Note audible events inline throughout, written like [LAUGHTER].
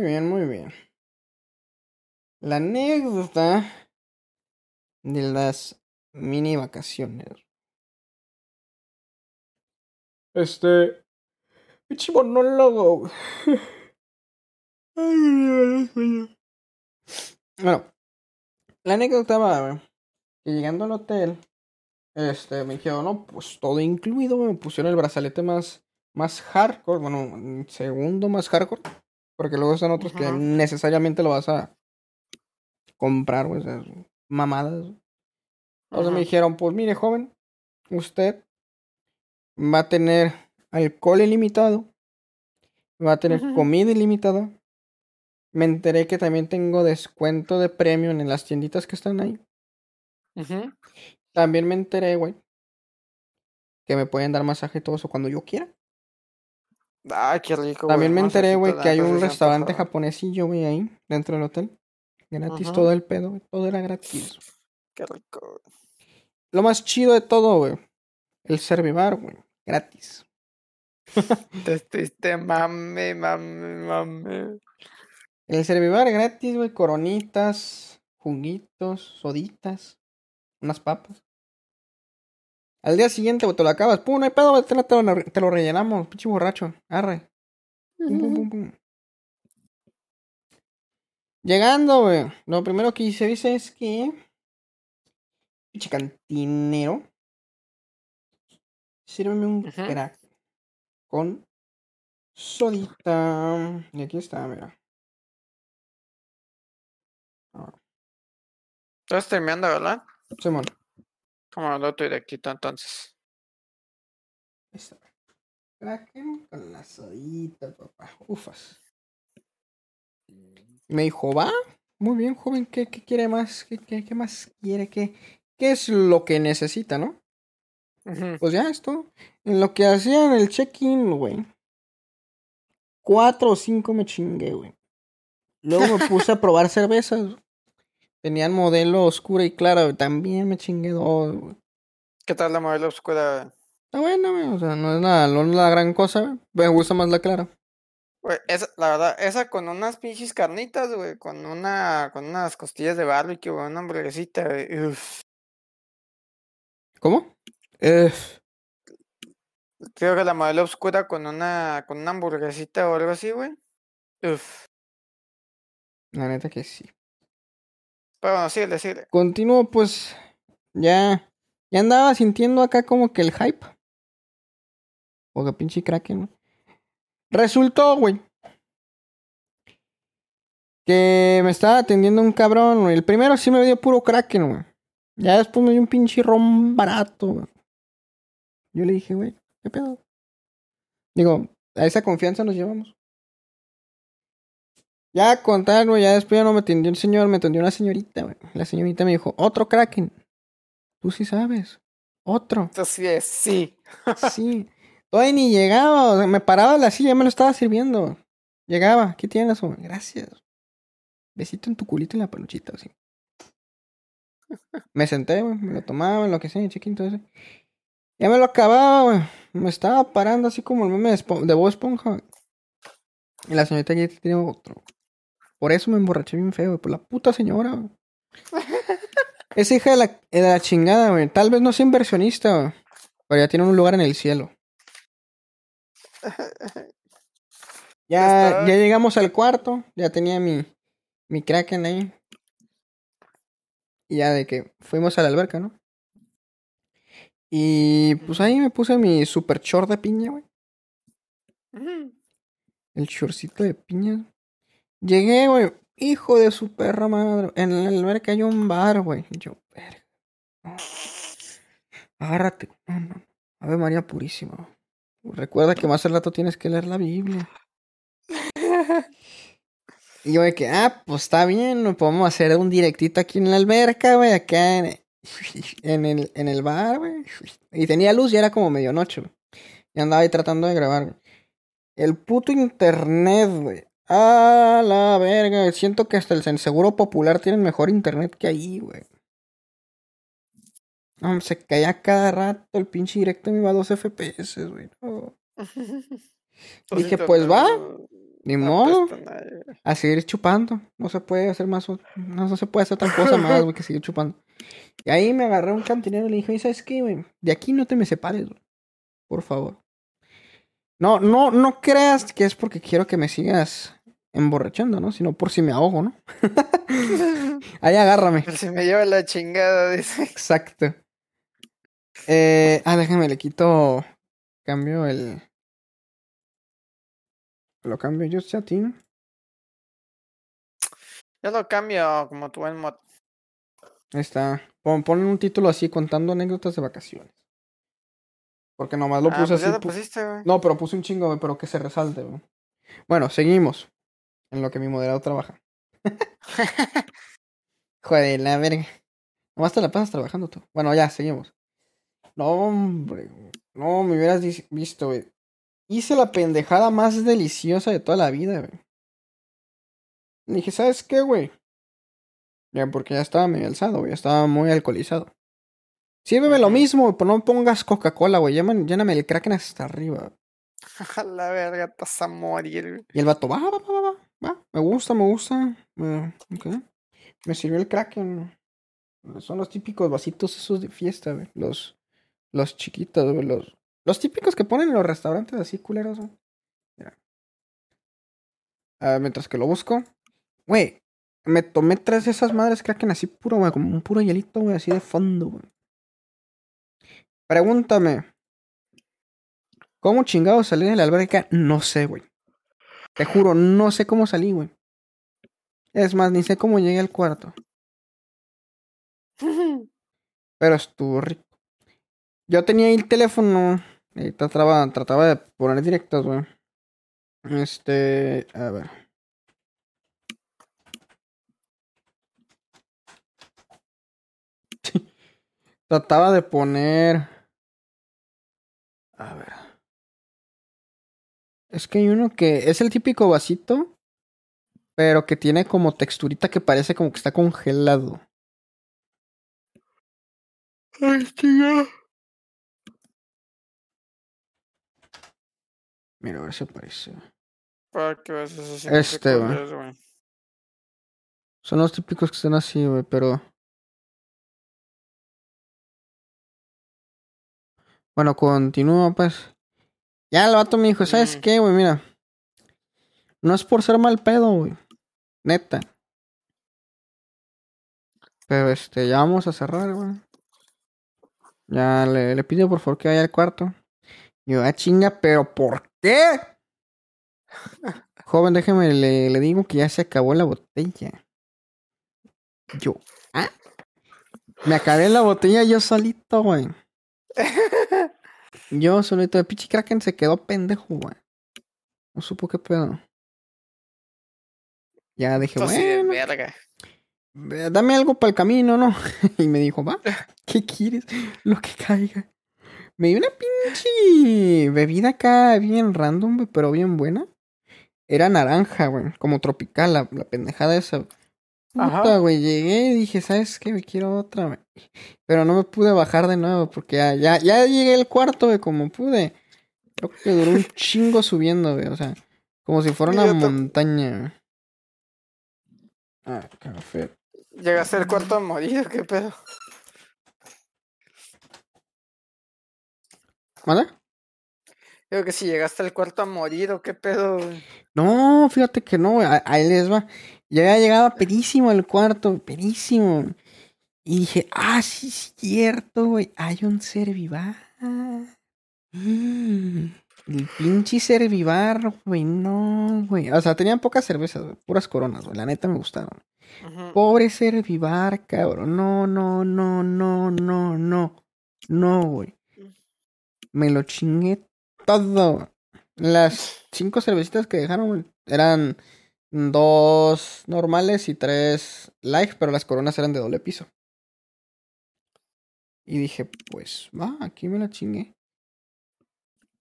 Muy bien, muy bien. La anécdota de las mini vacaciones. Este. Pinche monólogo. [LAUGHS] Bueno, la anécdota va, que llegando al hotel, este, me dijeron, no, pues todo incluido, me pusieron el brazalete más, más hardcore, bueno, segundo más hardcore, porque luego están otros que necesariamente lo vas a comprar, güey, mamadas. Entonces me dijeron, pues mire, joven, usted va a tener alcohol ilimitado, va a tener comida ilimitada. Me enteré que también tengo descuento de premio en las tienditas que están ahí. También me enteré, güey, que me pueden dar masaje y todo eso cuando yo quiera. Ay, qué rico. También me enteré, güey, que hay un restaurante japonesillo, güey, ahí, dentro del hotel. Gratis todo el pedo, todo era gratis. Qué rico. Lo más chido de todo, güey. El servivar, güey. Gratis. [LAUGHS] Te estuviste mame, mame, mame. El servivar gratis, güey. Coronitas, juguitos, soditas, unas papas. Al día siguiente, güey, te lo acabas. Pum, no hay pedo, te, lo, te lo rellenamos, pinche borracho. Arre. Pum, pum, pum, pum. Llegando, güey. Lo primero que se dice es que. Pinche cantinero. Sírveme un crack. Con sodita. Y aquí está, mira. Estás terminando, ¿verdad? Simón. Como lo directito entonces. Ahí está. Kraken con la sodita, papá. Ufas. Me dijo, va, muy bien, joven, ¿qué, qué quiere más? ¿Qué, qué, qué más quiere? ¿Qué, ¿Qué es lo que necesita, no? Pues ya esto. En lo que hacían el check-in, güey. Cuatro o cinco me chingué, güey. Luego me puse a [LAUGHS] probar cervezas. Tenían modelo oscura y clara, También me chingué dos, güey. ¿Qué tal la modelo oscura? Está buena, güey. O sea, no es nada, no es la gran cosa, güey. Me gusta más la clara. Güey, esa, la verdad, esa con unas pinches carnitas, güey, con una, con unas costillas de barbecue, güey, una hamburguesita, güey, uff. ¿Cómo? Uff. Creo que la modelo oscura con una, con una hamburguesita o algo así, güey. Uff. La neta que sí. Pero bueno, síguele, síguele. Continúo, pues, ya, ya andaba sintiendo acá como que el hype. O que pinche Kraken, ¿no? Resultó, güey. Que me estaba atendiendo un cabrón, güey. El primero sí me dio puro kraken, güey. Ya después me dio un pinche ron barato, güey. Yo le dije, güey, ¿qué pedo? Digo, a esa confianza nos llevamos. Ya contar, güey, ya después ya no me atendió el señor, me atendió una señorita, güey. La señorita me dijo, otro kraken. Tú sí sabes. Otro. Entonces, sí. [LAUGHS] Sí. Todavía ni llegaba, o sea, me paraba la silla, ya me lo estaba sirviendo. Llegaba, ¿qué tienes, güey? Gracias. Besito en tu culito y la paluchita, así. Me senté, güey, me lo tomaba, lo que sea, chiquito ese. Ya me lo acababa, güey. Me estaba parando así como el meme de, Espo de Bob Esponja. Y la señorita ya tiene otro. Por eso me emborraché bien feo, güey. Por la puta señora, güey. Es hija de la, de la chingada, güey. Tal vez no sea inversionista, güey. Pero ya tiene un lugar en el cielo. Ya, ya llegamos al cuarto. Ya tenía mi, mi Kraken ahí. Y ya de que fuimos a la alberca, ¿no? Y pues ahí me puse mi super short de piña, güey. El shortcito de piña. Llegué, güey. Hijo de su perra madre. En la alberca hay un bar, güey. Y yo, verga. No. Agárrate. No, no. Ave María Purísima. Recuerda que más al rato tienes que leer la Biblia. [LAUGHS] Y yo de que, ah, pues está bien, podemos hacer un directito aquí en la alberca, güey, acá en, en, el, en el bar, güey. Y tenía luz y era como medianoche, güey. Y andaba ahí tratando de grabar, güey. El puto internet, güey. A la verga, siento que hasta el Seguro Popular tienen mejor internet que ahí, güey. No, se caía cada rato el pinche directo me iba a 2 FPS, güey. No. [LAUGHS] Dije, pues va. Ni No modo. A seguir chupando. No se puede hacer más. No, no se puede hacer otra cosa más, güey, que seguir chupando. Y ahí me agarré un cantinero y le dije, "Oye, ¿sabes qué, güey? De aquí no te me separes, güey. Por favor. No, no, no creas que es porque quiero que me sigas emborrachando, ¿no? Sino por si me ahogo, ¿no? [LAUGHS] Ahí agárrame. Pero si me lleva la chingada, dice. Exacto. Eh, ah, déjame, le quito. Cambio el. Lo cambio yo ti. Yo lo cambio como tu buen mod. Ahí está. Pon, pon un título así contando anécdotas de vacaciones. Porque nomás lo ah, puse pues ya así. lo pu- pusiste, güey. No, pero puse un chingo, güey, pero que se resalte, güey. Bueno, seguimos. En lo que mi moderador trabaja. [LAUGHS] Joder, la verga. Nomás te la pasas trabajando tú. Bueno, ya, seguimos. No, hombre. No, me hubieras visto, güey. Hice la pendejada más deliciosa de toda la vida, güey. Dije, ¿sabes qué, güey? Ya, porque ya estaba medio alzado, güey. Ya estaba muy alcoholizado. Sírveme lo mismo, pero no pongas Coca-Cola, güey. Lléname, el Kraken hasta arriba. [LAUGHS] La verga, vas a morir, güey. Y el vato, va, va, va, va, va, me gusta, me gusta. Me, ok. Me sirvió el Kraken. Son los típicos vasitos esos de fiesta, güey. Los, los chiquitos, güey. Los, los típicos que ponen en los restaurantes así culeros. Mira. Ah, mientras que lo busco. Güey, me tomé tres de esas madres Kraken así puro, güey. Como un puro hielito, güey, así de fondo, güey. Pregúntame. ¿Cómo chingado salí de la alberca? No sé, güey. Te juro, no sé cómo salí, güey. Es más, ni sé cómo llegué al cuarto. [LAUGHS] Pero estuvo rico. Yo tenía ahí el teléfono. Y trataba, trataba de poner directos, güey. Este. A ver. [LAUGHS] trataba de poner. A ver. Es que hay uno que es el típico vasito, pero que tiene como texturita que parece como que está congelado. Ay, tío. Mira, a ver si aparece. ¿Para qué vas a hacer Este, güey. güey? Son los típicos que están así, güey, pero. Bueno, continúa, pues. Ya el vato me dijo, ¿sabes qué, güey? Mira. No es por ser mal pedo, güey. Neta. Pero este, ya vamos a cerrar, güey. Ya le, le pido por favor que vaya al cuarto. Yo, ah, chinga, pero ¿por qué? [LAUGHS] Joven, déjeme, le, le digo que ya se acabó la botella. Yo, ¿ah? Me acabé la botella yo solito, güey. [LAUGHS] Yo solito. El pinche Kraken se quedó pendejo, güey. No supo qué pedo. Ya dije, de bueno, verga. dame algo para el camino, ¿no? [LAUGHS] y me dijo, va, [LAUGHS] ¿qué quieres? Lo que caiga. Me dio una pinche bebida acá bien random, güey, pero bien buena. Era naranja, güey, como tropical, la, la pendejada esa. Puta, güey, llegué y dije, ¿sabes qué? Me quiero otra, güey. Pero no me pude bajar de nuevo porque ya, ya, ya llegué al cuarto, güey, como pude. Creo que duró un [LAUGHS] chingo subiendo, güey, o sea, como si fuera una montaña, güey. Ah, café. Llegaste al cuarto a morir, ¿qué pedo? ¿Vale? Digo que si llegaste al cuarto a morir, ¿o qué pedo? güey? No, fíjate que no, güey. a- Ahí les va. Ya había llegado pedísimo al cuarto, pedísimo. Y dije, ah, sí, es cierto, güey. Hay un servivar. Mm, [GASPS] El pinche servivar, güey. No, güey. O sea, tenían pocas cervezas, güey, puras coronas, güey. La neta me gustaron. Ujú. Pobre servivar, cabrón. No, no, no, no, no, no. No, güey. Me lo chingué todo. Las cinco cervecitas que dejaron güey, eran dos normales y tres light, pero las coronas eran de doble piso. Y dije, pues va, aquí me la chingué.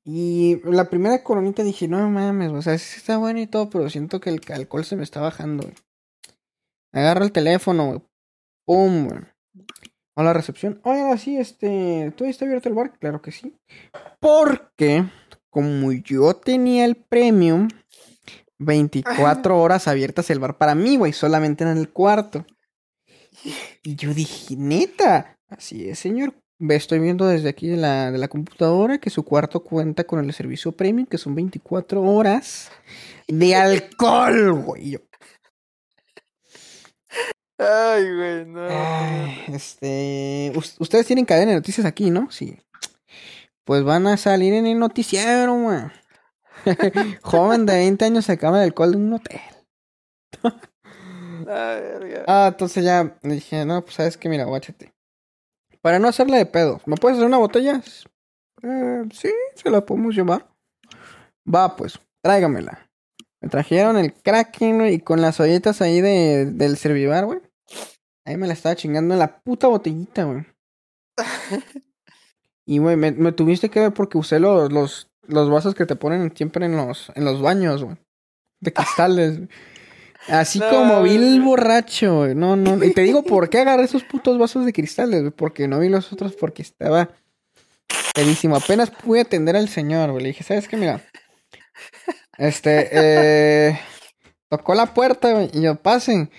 Y la primera coronita dije, no mames, o sea, sí está bueno y todo, pero siento que el alcohol se me está bajando, güey. Agarro el teléfono. Pum, güey. Hola, recepción. Oiga, sí, este. ¿Todavía está abierto el bar? Claro que sí. Porque, como yo tenía el premium, 24 [LAUGHS] horas abiertas el bar para mí, güey, solamente en el cuarto. Y yo dije, neta, así es, señor. Estoy viendo desde aquí de la, de la computadora que su cuarto cuenta con el servicio premium, que son 24 horas de alcohol, güey. Ay, güey, no. Ay, este. us- Ustedes tienen cadena de noticias aquí, ¿no? Sí. Pues van a salir en el noticiero, güey. [LAUGHS] Joven de 20 años se acaba de alcohol de un hotel. Verga. Ah, entonces ya dije, no, pues sabes que, mira, guáchate. Para no hacerle de pedo, ¿me puedes hacer una botella? Eh, sí, se la podemos llevar. Va, pues, tráigamela. Me trajeron el Kraken, güey, y con las ollitas ahí de, del servivar, güey. Ahí me la estaba chingando en la puta botellita, güey. [LAUGHS] Y, güey, me, me tuviste que ver porque usé los, los, los vasos que te ponen siempre en los, en los baños, güey. De cristales. Así No, como vi el borracho, güey. No, no. Y te digo por qué agarré esos putos vasos de cristales, güey. Porque no vi los otros porque estaba pedísimo. Apenas pude atender al señor, güey. Le dije, ¿sabes qué? Mira. Este, eh. Tocó la puerta, güey. Y yo, pasen.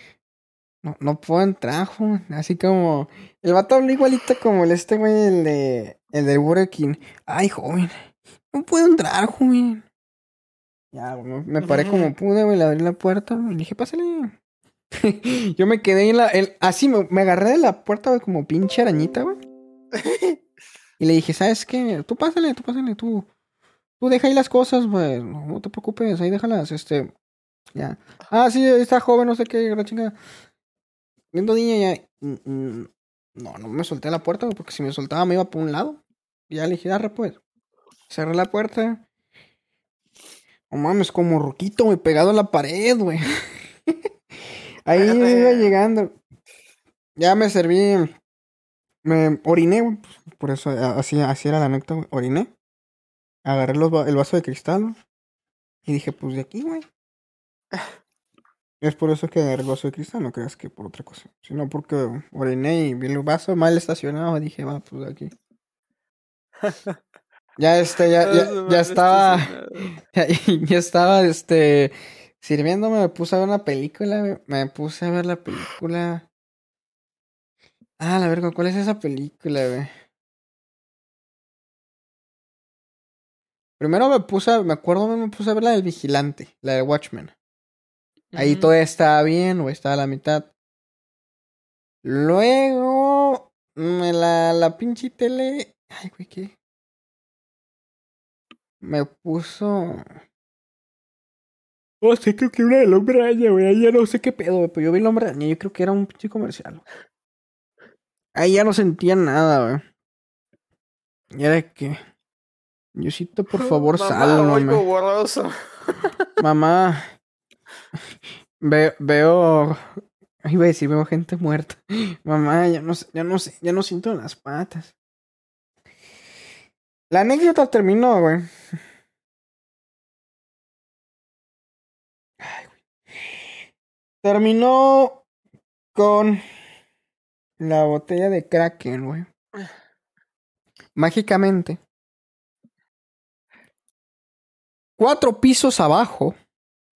No, no puedo entrar, güey. Así como. El vato habló igualito como el este, güey, el de. El del Burger King. Ay, joven. No puedo entrar, joven. Ya, güey, me- paré como pude, güey, le abrí la puerta, güey, y le dije, pásale. [LAUGHS] Yo me quedé en la, en- así, me, me agarré de la puerta, güey, como pinche arañita, güey. Y le dije, ¿sabes qué? Tú pásale, tú pásale, tú. Tú deja ahí las cosas, güey. No, no te preocupes, ahí déjalas, este. Ya. Ah, sí, ahí está joven, no sé qué, la chinga. Viendo niña ya. mm, mm, No, no me solté la puerta, güey, porque si me soltaba me iba por un lado. Y ya le dije, arre, pues. Cerré la puerta. No mames, como roquito, güey, pegado a la pared, güey. [LAUGHS] Ahí iba llegando. Ya me serví. Me oriné, güey. pues, Por eso, así, así era la anécdota, güey. Oriné. Agarré los el vaso de cristal, Y dije, pues de aquí, güey. Es por eso que agarré el vaso de cristal, no creas que por otra cosa. Sino porque oriné y vi el vaso mal estacionado. Dije, va, pues de aquí. [LAUGHS] Ya este, ya, ya, ya estaba. [LAUGHS] Ya, ya estaba, este, sirviéndome, me puse a ver una película, me puse a ver la película. Ah, la verga, ¿cuál es esa película, güey? Primero me puse, a- me acuerdo, me puse a ver la del Vigilante, la de Watchmen. Ahí Ujú. todo estaba bien, o estaba a la mitad. Luego, me la, la pinche tele. Ay, güey, ¿qué? Me puso. Oh, sí, creo que una del hombre araña, güey. Ahí ya no sé qué pedo, güey. Pero yo vi el hombre araña, yo creo que era un pinche comercial. Ahí ya no sentía nada, güey. Y era que. Diosito, por [LAUGHS] favor, Mamá, sálvame. borroso. [LAUGHS] Mamá, veo, veo, iba a decir, veo gente muerta. [LAUGHS] Mamá, ya no, sé- ya no sé, ya no siento las patas. La anécdota terminó, güey. Ay, güey. Terminó con la botella de Kraken, güey. Mágicamente. Cuatro pisos abajo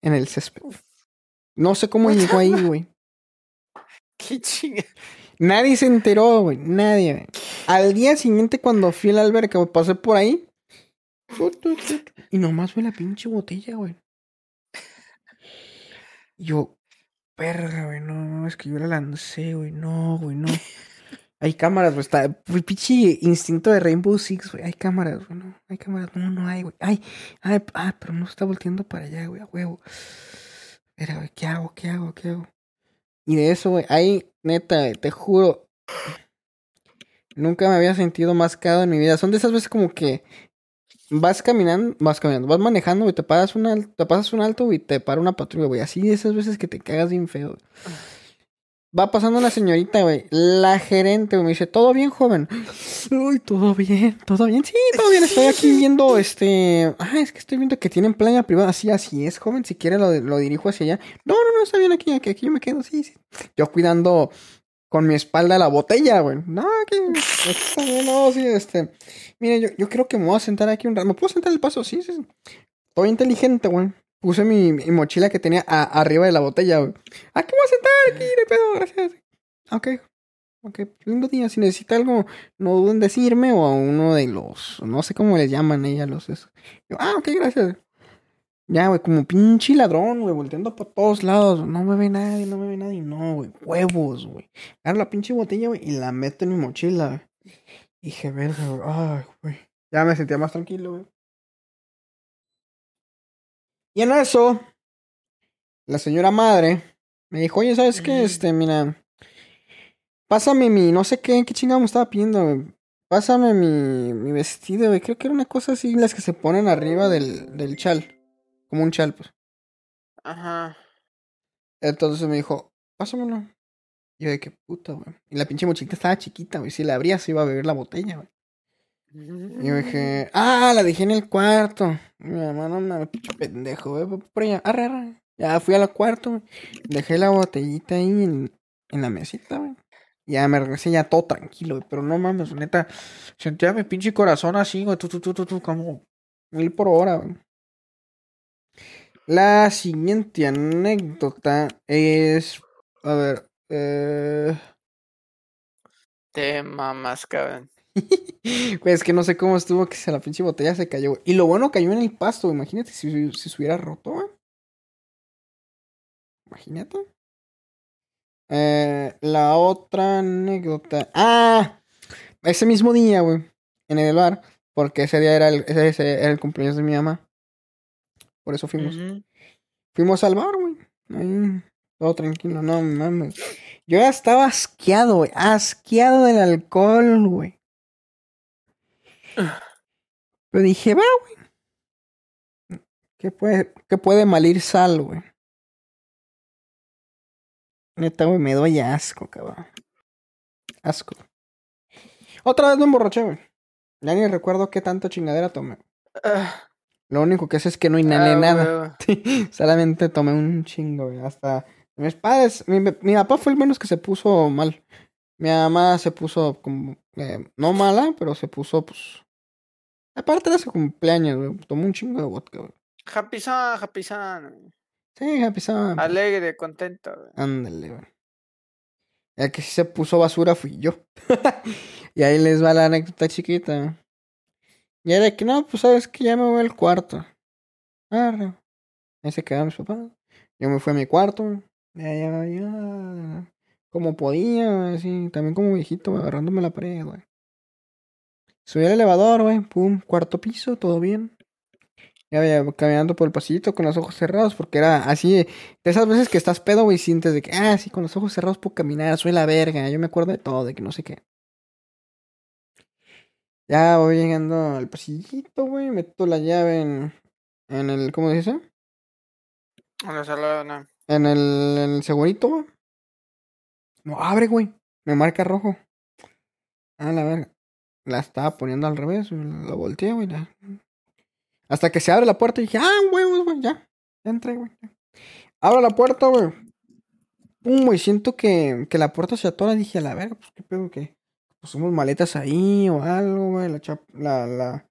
en el césped. No sé cómo llegó ahí, güey. [LAUGHS] Qué chinga. Nadie se enteró, güey. Nadie. güey. Al día siguiente, cuando fui a la alberca, güey, pasé por ahí. Y nomás ve la pinche botella, güey. Y Yo, verga, güey, no, no, es que yo la lancé, güey, no, güey, no. [LAUGHS] Hay cámaras, güey, está, el pinche instinto de Rainbow Six, güey, hay cámaras, güey, no, hay cámaras, no, no hay, güey, ay, ay, ah, pero no está volteando para allá, güey, a huevo. Espera, güey, ¿qué hago, qué hago, qué hago? Y de eso, güey, ahí, neta, te juro, nunca me había sentido más cagado en mi vida. Son de esas veces como que vas caminando, vas caminando, vas manejando, güey, te paras un alto, te pasas un alto, güey, te para una patrulla, güey. Así de esas veces que te cagas bien feo. Va pasando una señorita, güey, la gerente, güey, me dice, ¿todo bien, joven? Uy, todo bien, todo bien, sí, todo bien, estoy aquí [LAUGHS] viendo, este, ah, es que estoy viendo que tienen playa privada, sí, así es, joven, si quiere lo, lo dirijo hacia allá. No, no, no, está bien aquí, aquí, aquí yo me quedo, sí, sí. Yo cuidando con mi espalda la botella, güey. No, que está bien, no, sí, este. Mire, yo, yo creo que me voy a sentar aquí un rato. ¿Me puedo sentar el paso? Sí, sí. sí. Estoy inteligente, güey. Puse mi, mochila que tenía arriba de la botella, güey. Ah, ¿qué voy a sentar aquí? No pedo, gracias. Ok. Ok, lindo. Si necesita algo, no duden en decirme o a uno de los, no sé cómo les llaman ella, los eso. Yo, ah, ok, gracias. Ya, güey, como pinche ladrón, güey, volteando por todos lados. No me ve nadie, no me ve nadie. No, güey, huevos, güey. Agarro la pinche botella, güey, y la meto en mi mochila, güey. Dije, verga, güey. Ay, güey. Ya me sentía más tranquilo, güey. Y en eso, la señora madre me dijo, oye, ¿sabes qué? Este, mira, pásame mi, no sé qué, qué chingado me estaba pidiendo, güey. Pásame mi, mi vestido, güey. Creo que era una cosa así, las que se ponen arriba del, del chal. Como un chal, pues. Ajá. Entonces me dijo, pásamelo. Y yo de qué puta, güey. Y la pinche mochilita estaba chiquita, güey. Si la abría se iba a beber la botella, güey. Y yo dije, ah, la dejé en el cuarto. Mi hermano, me pinche pendejo, güey. Por allá, arre, arre. Ya fui al cuarto, güey. Dejé la botellita ahí en, en la mesita, güey. Ya me regresé ya todo tranquilo, güey. Pero no mames, neta. Sentía mi pinche corazón así, güey. Como mil por hora, güey. La siguiente anécdota es. A ver. Eh. Te mamas, cabrón. [LAUGHS] Güey, es que no sé cómo estuvo que se la pinche botella se cayó. Y lo bueno cayó en el pasto. Imagínate si, si se hubiera roto, güey. Imagínate. Eh, la otra anécdota. ¡Ah! Ese mismo día, güey. En el bar. Porque ese día era el, ese, ese era el cumpleaños de mi mamá. Por eso fuimos. Fuimos al bar, güey. Ahí, todo tranquilo, no mames. Yo ya estaba asqueado, güey. Asqueado del alcohol, güey. Pero dije, va, güey. ¿Qué puede, qué puede malir sal, güey? Neta, güey, me doy asco, cabrón. Asco. Otra vez me emborraché, güey. Ya ni recuerdo qué tanta chingadera tomé. Ah, Lo único que sé es que no inhalé ah, nada. [LAUGHS] Solamente tomé un chingo, güey. Hasta mis padres, mi, mi papá fue el menos que se puso mal. Mi mamá se puso como, eh, no mala, pero se puso, pues. Aparte de su cumpleaños, güey. Tomó un chingo de vodka, güey. Happy son, happy son. Sí, happy Sam. Alegre, contento. güey. Ándale, güey. El que sí se puso basura fui yo. [LAUGHS] y ahí les va la anécdota chiquita. Y era de que no, pues sabes que ya me voy al cuarto. Arre. Ahí se quedaron mis papás. Yo me fui a mi cuarto. Ya, ya, ya. Como podía, así. También como viejito, agarrándome la pared, güey. Subí al elevador, güey. Pum, cuarto piso, todo bien. Ya vaya caminando por el pasillito con los ojos cerrados, porque era así, de esas veces que estás pedo, güey, sientes de que, ah, sí, con los ojos cerrados puedo caminar, soy la verga, yo me acuerdo de todo, de que no sé qué. Ya voy llegando al pasillito, güey, meto la llave en, en el, ¿cómo dice? En la sala, no. En el, en el segurito, güey. No abre, güey, me marca rojo. Ah, la verga. La estaba poniendo al revés, la volteé, güey, la- hasta que se abre la puerta y dije, ah, huevos, güey, ya. Ya entré, güey. Abro la puerta, güey. Pum, güey, siento que, que la puerta se atora. Dije, a la verga, pues qué pedo, que pusimos maletas ahí o algo, güey. La chap, la, la,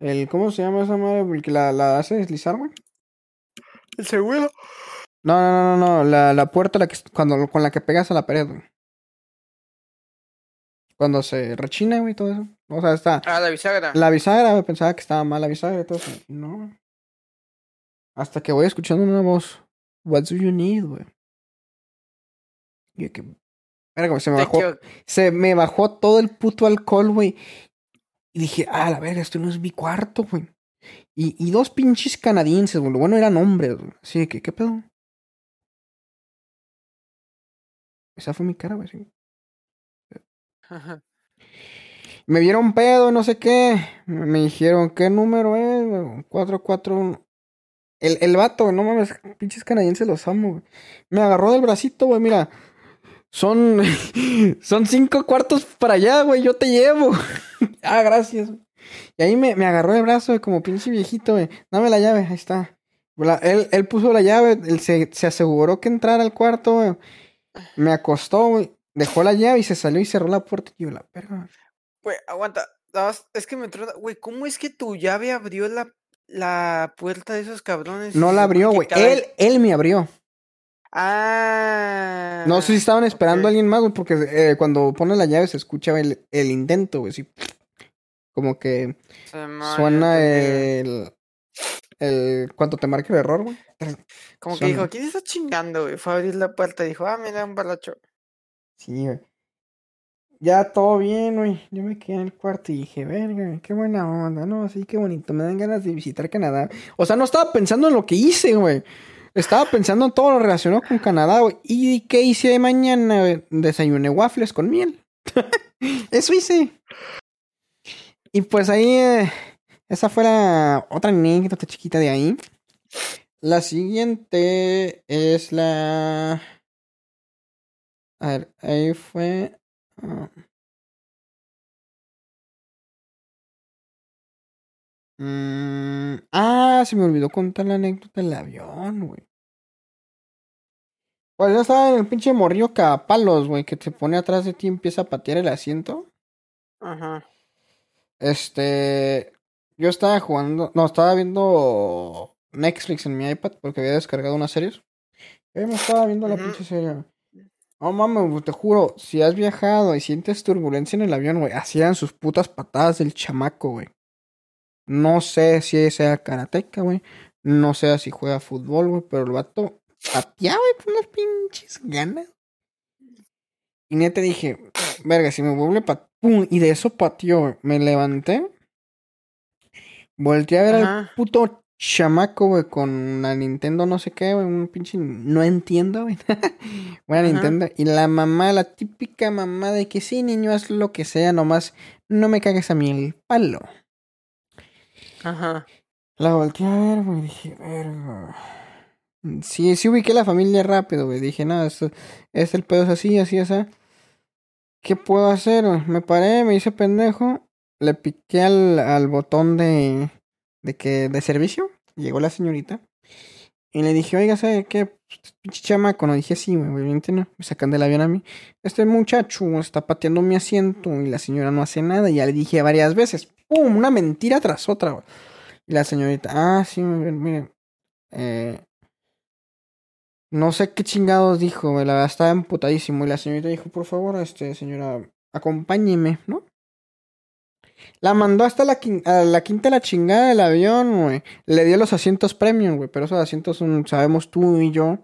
el, ¿cómo se llama esa madre? El que la, la hace deslizar, güey. El seguro. No, no, no, no, no, la, la puerta la que, cuando, con la que pegas a la pared, güey. Cuando se rechina, güey, todo eso. O sea, está. Ah, la bisagra. La bisagra, güey, pensaba que estaba mal la bisagra y todo eso. No. Hasta que voy escuchando una voz. What do you need, güey? Y que. Güey, se me bajó. Se me bajó todo el puto alcohol, güey. Y dije, ah, la verga, esto no es mi cuarto, güey. Y, y dos pinches canadienses, güey. Lo bueno eran hombres, güey. Así que, ¿qué pedo? Esa fue mi cara, güey. sí. Me vieron pedo, no sé qué. Me dijeron, ¿qué número es? güey? 441. El, el vato, no mames, pinches canadienses los amo, güey. Me agarró del bracito, güey, mira. Son, [LAUGHS] son cinco cuartos para allá, güey, yo te llevo. [LAUGHS] ah, gracias. Y ahí me, me agarró el brazo, güey, como pinche viejito, güey. Dame la llave, ahí está. Él, él puso la llave, él se, se aseguró que entrara al cuarto, güey. Me acostó, güey. Dejó la llave y se salió y cerró la puerta. Y yo, la verga. Güey, aguanta. Es que me entró. Güey, ¿cómo es que tu llave abrió la la puerta de esos cabrones. No la abrió, güey. cada- Él, él me abrió. Ah. No sé si estaban esperando a alguien más, güey, porque eh, cuando pone la llave se escucha el, el intento, güey. Sí. Como que suena el. el cuando te marca el error, güey. Como que dijo, ¿quién está chingando, güey? Fue a abrir la puerta y dijo, ah, mira, un borracho. Sí, güey. Ya todo bien, güey. Yo me quedé en el cuarto y dije, verga, qué buena onda, ¿no? Sí, qué bonito. Me dan ganas de visitar Canadá. O sea, no estaba pensando en lo que hice, güey. Estaba pensando en todo lo relacionado con Canadá, güey. ¿Y qué hice de mañana? Desayuné waffles con miel. [LAUGHS] Eso hice. Y pues ahí, eh, esa fue la otra anécdota chiquita de ahí. La siguiente es la... A ver, ahí fue... ah. Mm, ah, se me olvidó contar la anécdota del avión, güey. Pues yo estaba en el pinche morrillo cagapalos, güey, que se pone atrás de ti y empieza a patear el asiento. Ajá. Este. Yo estaba jugando. No, estaba viendo Netflix en mi iPad porque había descargado unas series. Yo me estaba viendo la pinche serie. No mames, te juro, si has viajado y sientes turbulencia en el avión, güey, hacían sus putas patadas del chamaco, güey. No sé si sea karateca, güey. No sé si juega fútbol, güey, pero el vato pateaba, güey, con unas pinches ganas. Y neta dije, verga, si me vuelve pat... ¡Pum! Y de eso pateó, güey. Me levanté. Volteé a ver al puto chamaco, güey, con la Nintendo no sé qué, güey, un pinche... No entiendo, güey. [LAUGHS] Buena Ajá. Nintendo. Y la mamá, la típica mamá de que sí, niño, haz lo que sea, nomás no me cagues a mí el palo. Ajá. La volteé a ver, güey, dije, verga. Sí, sí ubiqué la familia rápido, güey. Dije, nada, esto, es el pedo es así, así, así. ¿Qué puedo hacer? Me paré, me hice pendejo. Le piqué al, al botón de, de que, de servicio. Llegó la señorita. Y le dije, oiga, ¿sabe qué? Pinche chamaco, no dije sí, obviamente no. Me sacan del avión a mí. Este muchacho está pateando mi asiento y la señora no hace nada. Y ya le dije varias veces. ¡Pum! Una mentira tras otra, güey. Y la señorita, ah, sí, mire. Eh, no sé qué chingados dijo. La verdad estaba emputadísimo. Y la señorita dijo, por favor, este, señora, acompáñeme, ¿no? La mandó hasta la, a la quinta de la chingada del avión, güey. Le dio los asientos premium, güey. Pero esos asientos son, sabemos tú y yo,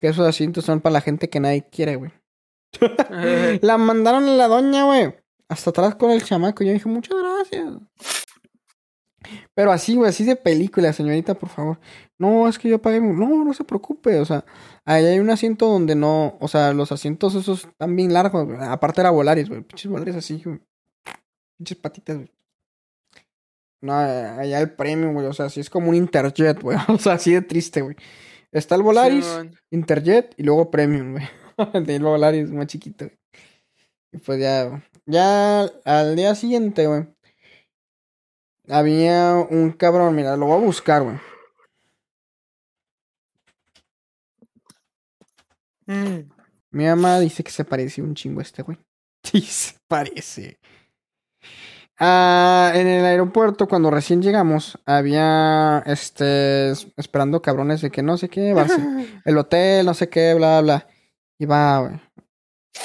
que esos asientos son para la gente que nadie quiere, güey. [LAUGHS] La mandaron a la doña, güey. Hasta atrás con el chamaco. Yo dije, muchas gracias. Pero así, güey, así de película, señorita, por favor. No, es que yo pagué. No, no se preocupe. O sea, ahí hay un asiento donde no. O sea, los asientos esos están bien largos. Aparte era Volaris, güey. Pinches Volaris así, güey. Pinches patitas, güey. No, allá el premium, güey. O sea, sí es como un Interjet, güey. [LAUGHS] O sea, así de triste, güey. Está el Volaris. Interjet y luego Premium, güey. [LAUGHS] De Volaris más chiquito. güey. Y pues ya, ya al día siguiente, güey. Había un cabrón, mira, lo voy a buscar, güey. Mm. Mi mamá dice que se parece un chingo a este, güey. [LAUGHS] Sí, se parece. Ah, en el aeropuerto, cuando recién llegamos, había, este, es- esperando cabrones de que no sé qué, ser [LAUGHS] el hotel, no sé qué, bla, bla. Y va, güey.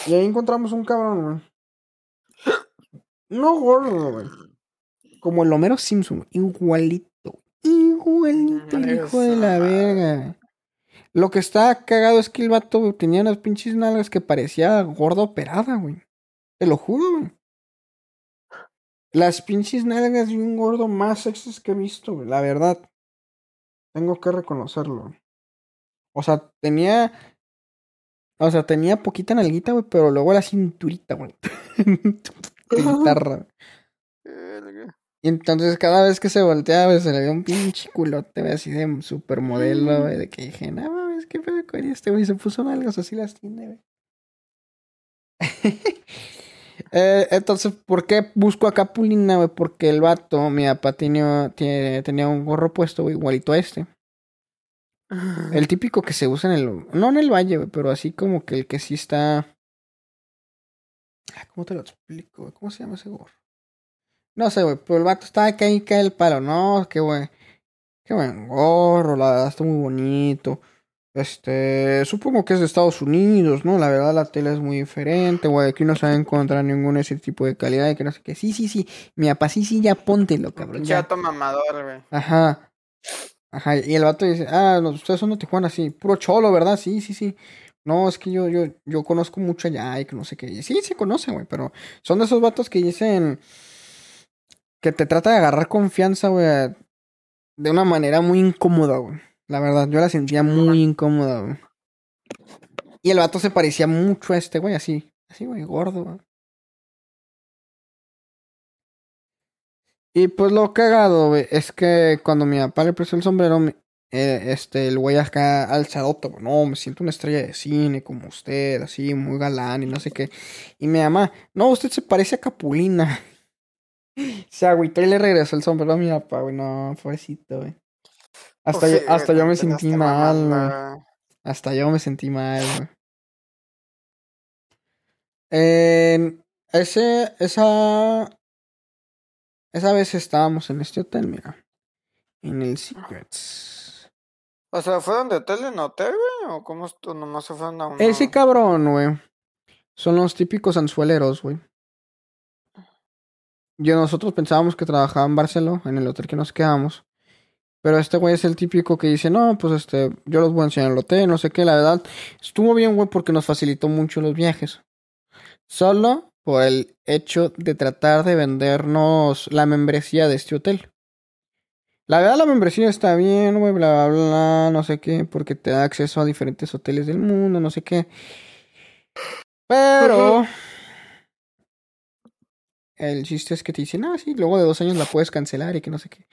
Y ahí encontramos un cabrón, güey. No gordo, güey. Como el Homero Simpson, igualito. Igualito el hijo de la verga. Lo que estaba cagado es que el vato güey, tenía unas pinches nalgas que parecía gordo operada, güey. Te lo juro, güey. Las pinches nalgas de un gordo más sexys que he visto, güey. La verdad. Tengo que reconocerlo. O sea, tenía. O sea, tenía poquita nalguita, güey, pero luego la cinturita, güey. [LAUGHS] de guitarra. Y entonces cada vez que se volteaba, güey, se le veía un pinche culote, güey, así de supermodelo, güey, de que dije, no mames, qué pedo con este, güey, se puso nalgas así las tiene, güey. [LAUGHS] Eh, entonces, ¿por qué busco a Capulina, güey? Porque el vato, mi papá tenía, tiene- tenía un gorro puesto, güey, igualito a este. El típico que se usa en el... No en el valle, güey, pero así como que el que sí está... Ah, ¿Cómo te lo explico, güey? ¿Cómo se llama ese gorro? No sé, güey, pero el vato estaba acá y cae el palo. No, que güey. Qué buen gorro, la verdad está muy bonito. Este, supongo que es de Estados Unidos, ¿no? La verdad la tela es muy diferente, güey. Aquí no se va a encontrar ningún ese tipo de calidad y que no sé qué. Sí, sí, sí. Mi papá, sí, sí, ya póntelo, cabrón. Ya. Chato mamador, güey. Ajá. Ajá. Y el vato dice, ah, no, ustedes son de Tijuana, sí. Puro cholo, ¿verdad? Sí, sí, sí. No, es que yo, yo, yo conozco mucho allá y que no sé qué. Sí, se conoce, güey, pero son de esos vatos que dicen que te trata de agarrar confianza, güey, de una manera muy incómoda, güey. La verdad, yo la sentía muy incómoda, güey. Y el vato se parecía mucho a este, güey, así. Así, güey, gordo, güey. Y pues lo cagado, güey, es que cuando mi papá le prestó el sombrero, me- eh, este, el güey acá alzadote, güey, no, me siento una estrella de cine como usted, así, muy galán y no sé qué. Y mi mamá, no, usted se parece a Capulina. [LAUGHS] Se agüitó y le regresó el sombrero a mi papá, güey, no, pobrecito, güey. Hasta, Pues yo, sí, güey, hasta yo me sentí mal, güey. Hasta yo me sentí mal, güey. En ese, esa, esa vez estábamos en este hotel, mira. En el Secrets. O sea, ¿fueron de hotel en hotel, güey? ¿O cómo? Nomás se fueron a uno. Ese cabrón, güey. Son los típicos anzueleros, güey. Yo nosotros pensábamos que trabajaba en Barcelona, en el hotel que nos quedamos. Pero este güey es el típico que dice, no, pues este, yo los voy a enseñar el hotel, no sé qué, la verdad. Estuvo bien, güey, porque nos facilitó mucho los viajes. Solo por el hecho de tratar de vendernos la membresía de este hotel. La verdad, la membresía está bien, güey, bla, bla, bla, no sé qué, porque te da acceso a diferentes hoteles del mundo, no sé qué. Pero... El chiste es que te dicen, ah, sí, luego de dos años la puedes cancelar y que no sé qué.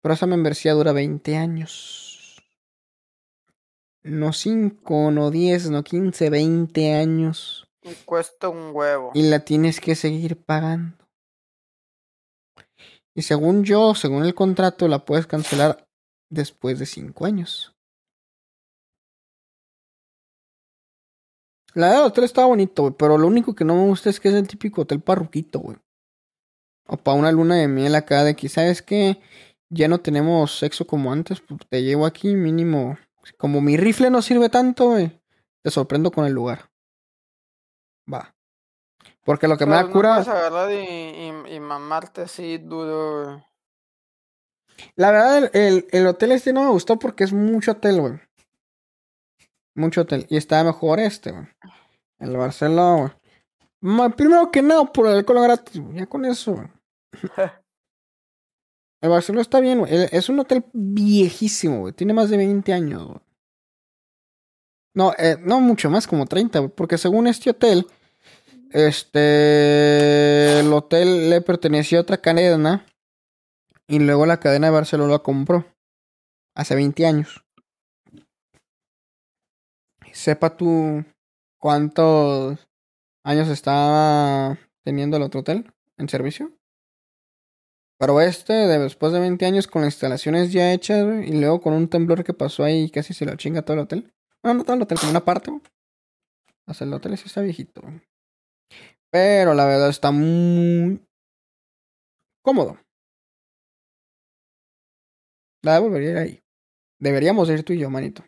Pero esa membresía dura 20 años. No 5, no 10, no 15, 20 años. Y cuesta un huevo. Y la tienes que seguir pagando. Y según yo, según el contrato, la puedes cancelar después de 5 años. La verdad, el hotel estaba bonito, güey, pero lo único que no me gusta es que es el típico hotel parruquito, güey. O para una luna de miel acá de que, ¿sabes qué? Ya no tenemos sexo como antes, pues te llevo aquí mínimo. Como mi rifle no sirve tanto, güey. Te sorprendo con el lugar. Va. Porque lo que me Pero da no cura. puedes agarrar y, y, y mamarte así duro, güey. La verdad, el, el, el hotel este no me gustó porque es mucho hotel, güey. Mucho hotel. Y está mejor este, güey. El Barcelona, güey. Primero que nada, por el alcohol gratis, güey. Ya con eso, güey. [LAUGHS] El Barcelona está bien, güey. Es un hotel viejísimo, güey. Tiene más de 20 años. No, eh, no mucho más, como 30, güey. Porque según este hotel, este. El hotel le pertenecía a otra cadena. Y luego la cadena de Barcelona la compró. Hace 20 años. Sepa tú cuántos años estaba teniendo el otro hotel en servicio. Pero este, de- después de 20 años con las instalaciones ya hechas, y luego con un temblor que pasó ahí, casi se lo chinga todo el hotel. Bueno, no todo el hotel, como una parte, sea, el hotel sí está viejito. Pero la verdad está muy cómodo. La volvería ir ahí. Deberíamos ir tú y yo, manito.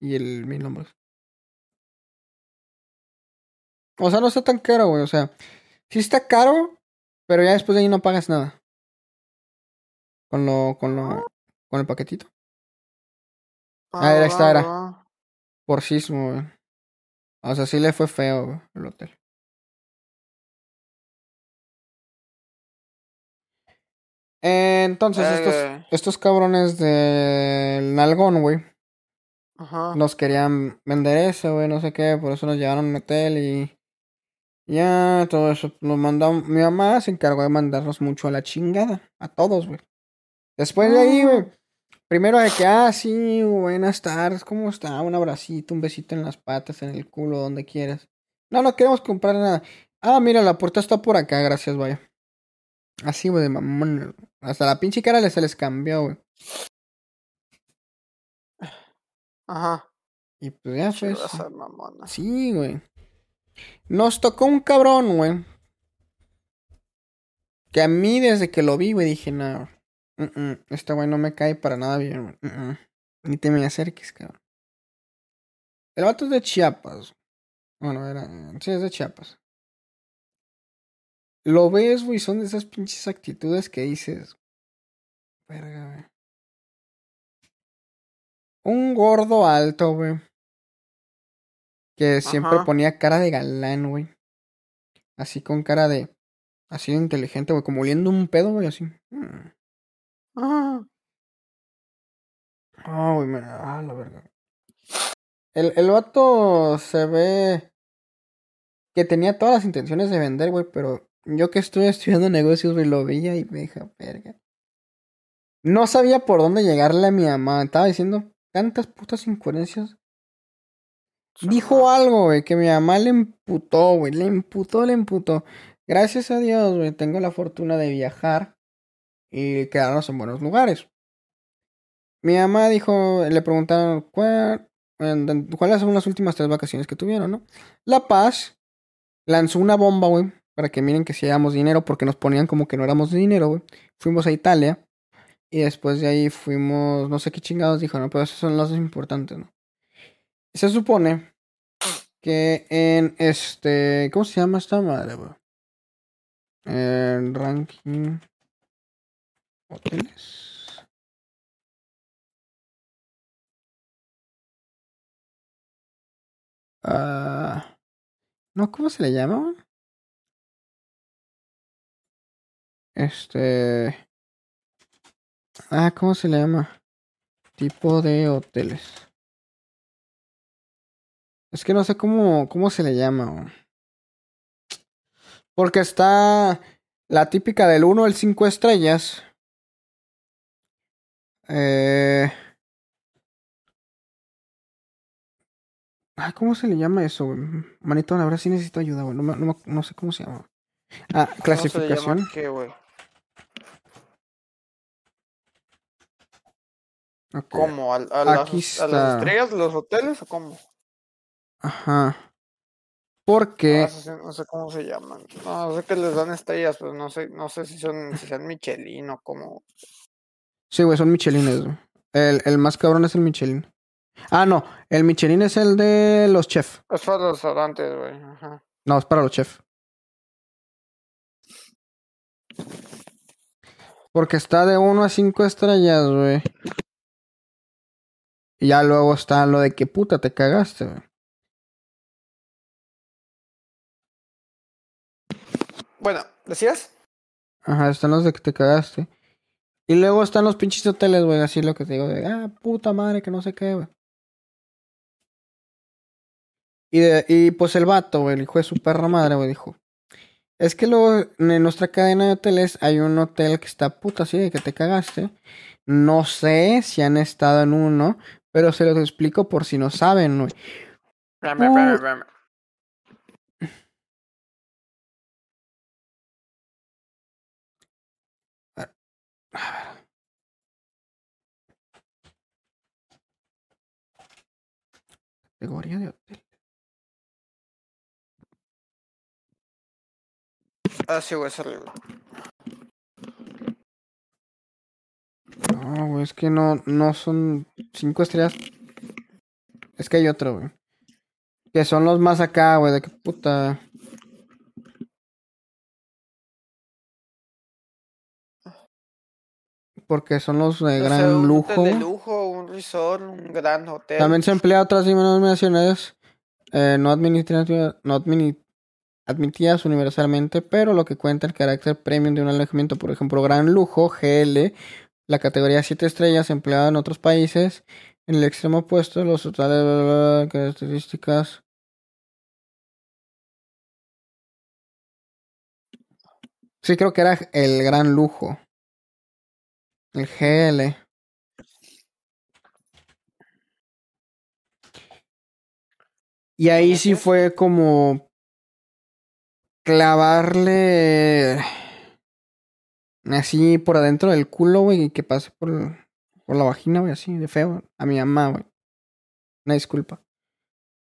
Y el mil nombres. O sea, no está tan caro, güey. O sea, sí está caro, pero ya después de ahí no pagas nada. Con lo, con lo, con el paquetito. Ah, era, esta era. Por sismo, güey. O sea, sí le fue feo, güey, el hotel. Entonces, estos, estos cabrones del Nalgón, güey, Ajá. nos querían vender eso, güey, no sé qué, por eso nos llevaron a un hotel y ya, todo eso. Nos mandamos, mi mamá se encargó de mandarnos mucho a la chingada, a todos, güey. Después de ahí, güey, primero de que, ah, sí, buenas tardes, ¿cómo está? Un abracito, un besito en las patas, en el culo, donde quieras. No, no queremos comprar nada. Ah, mira, la puerta está por acá, gracias, vaya. Así, güey, de mamón. Hasta la pinche cara le se les cambió, güey. Ajá. Y pues ya fue eso. mamona. Sí, güey. Nos tocó un cabrón, güey. Que a mí desde que lo vi, güey, dije, no. "Mm, mm, este güey no me cae para nada bien, mm. Ni te me acerques, cabrón. El vato es de Chiapas. Bueno, era. Sí, es de Chiapas. Lo ves, güey, son de esas pinches actitudes que dices. Verga, güey. Un gordo alto, güey. Que siempre Ajá. ponía cara de galán, güey. Así con cara de. Así de inteligente, güey. Como oliendo un pedo, güey, así. Mm. Ah, Ah, güey, me... Ah, la verga. El, el vato se ve que tenía todas las intenciones de vender, güey, pero yo que estuve [LAUGHS] estudiando negocios, güey, lo veía y me dije, verga. No sabía por dónde llegarle a mi mamá. Estaba diciendo tantas putas incoherencias. Dijo algo, güey, que mi mamá le emputó, güey. Le emputó, le emputó. Gracias a Dios, güey, tengo la fortuna de viajar y quedarnos en buenos lugares. Mi mamá dijo, le preguntaron, ¿cuál, en- ¿cuáles son las últimas tres vacaciones que tuvieron, no? La Paz lanzó una bomba, güey, para que miren que si éramos dinero, porque nos ponían como que no éramos de dinero, güey. Fuimos a Italia y después de ahí fuimos, no sé qué chingados dijo, no, pero esos son los importantes, ¿no? Se supone que en este, ¿cómo se llama esta madre, güey? En ranking hoteles. Ah, no, ¿cómo se le llama? Este, ah, ¿cómo se le llama? Tipo de hoteles. Es que no sé cómo, cómo se le llama. Porque está la típica del 1 al 5 estrellas. Eh... Ah, ¿cómo se le llama eso, güey? Manito, la verdad sí necesito ayuda, güey. No, me- no, me- no sé cómo se llama. Ah, ¿Cómo se le llama clasificación. qué. ¿Cómo? ¿A, a las, a estrellas los hoteles o cómo? Ajá. No, Porque eso sí, no sé cómo se llaman. No, sé que les dan estrellas, pero no sé, no sé si son, si sean Michelin o cómo. Sí, güey, son Michelines, güey. El, el más cabrón es el Michelin. Ah, no, el Michelin es el de los chefs. Es para los restaurantes, güey. Ajá. No, es para los chefs. Porque está de 1 a 5 estrellas, güey. Y ya luego está lo de que puta te cagaste, güey. Bueno, ¿decías? Ajá, están los de que te cagaste. Y luego están los pinches hoteles, güey, así lo que te digo, de, ah, puta madre, que no sé qué, güey. Y, de, y pues el vato, güey, el hijo de su perra madre, güey, dijo. Es que luego en nuestra cadena de hoteles hay un hotel que está puta así de que te cagaste. No sé si han estado en uno, pero se los explico por si no saben, güey. Espérame, espérame. Categoría de hotel. Ah, sí, güey, es horrible. No, güey, es que no, no son cinco estrellas. Es que hay otro, güey. Que son los más acá, güey, de que puta. Porque son los de O sea, gran un lujo. hotel de lujo, un resort, un gran hotel. También se emplea otras denominaciones eh, no, administrativas, no admitidas universalmente, pero lo que cuenta el carácter premium de un alojamiento, por ejemplo, gran lujo, GL, la categoría 7 estrellas empleada en otros países. En el extremo opuesto, los hoteles, bla, bla, bla, características. Sí, creo que era el gran lujo. El GL. Y ahí sí fue como clavarle así por adentro del culo, güey, y que pase por, por la vagina, güey, así de feo, a mi mamá, güey. Una disculpa.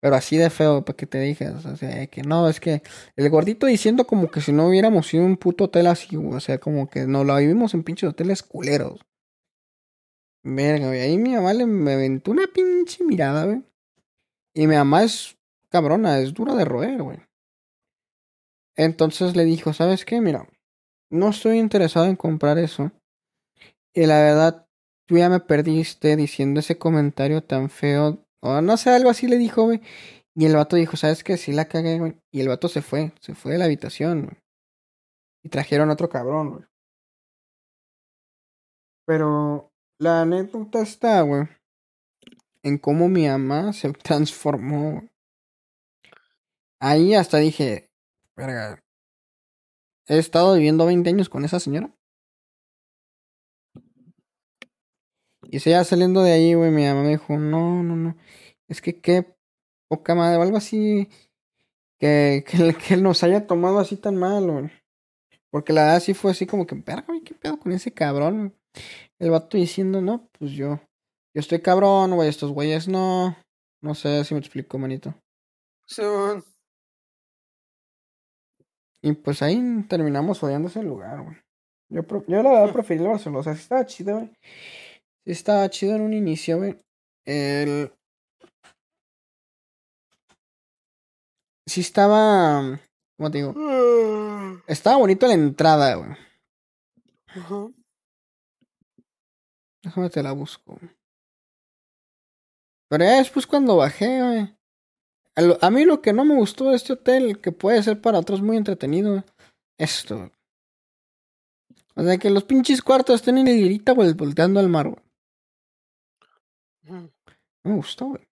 Pero así de feo, para que te digas. O sea, que no, es que el gordito diciendo como que si no hubiéramos ido a un puto hotel así. O sea, como que no lo vivimos en pinches hoteles culeros. Verga, güey. Ahí mi mamá le me aventó una pinche mirada, güey. Y mi mamá es cabrona, es dura de roer, güey. Entonces le dijo, ¿sabes qué? Mira, no estoy interesado en comprar eso. Y la verdad, tú ya me perdiste diciendo ese comentario tan feo. O no sé, algo así le dijo, güey. Y el vato dijo, ¿sabes qué? Sí la cagué, güey. Y el vato se fue, se fue de la habitación, güey. Y trajeron otro cabrón, güey. Pero la anécdota está, güey. En cómo mi mamá se [LAUGHS] transformó. güey. Ahí hasta dije, verga. He estado viviendo 20 años con esa señora. Y se ya saliendo de ahí, güey, mi mamá me dijo, no, no, no. Es que qué poca madre, o algo así. Que, que, que nos haya tomado así tan mal, güey. Porque la verdad sí fue así como que, verga, güey, qué pedo con ese cabrón. güey?". El vato diciendo, no, pues yo, yo estoy cabrón, güey, estos güeyes no. No sé si me explico, manito. Sí, weón. Y pues ahí terminamos odiando ese lugar, güey. Yo, yo la verdad preferí el Barcelona. O sea, sí estaba chido, güey. Estaba chido en un inicio, güey. El... Sí estaba... ¿Cómo te digo? Estaba bonito la entrada, güey. Ajá. Déjame te la busco. Pero ya después cuando bajé, güey. A, mí lo que no me gustó de este hotel, que puede ser para otros muy entretenido, esto. O sea, que los pinches cuartos estén en hilita vol- volteando al mar, güey. Me gustó, güey.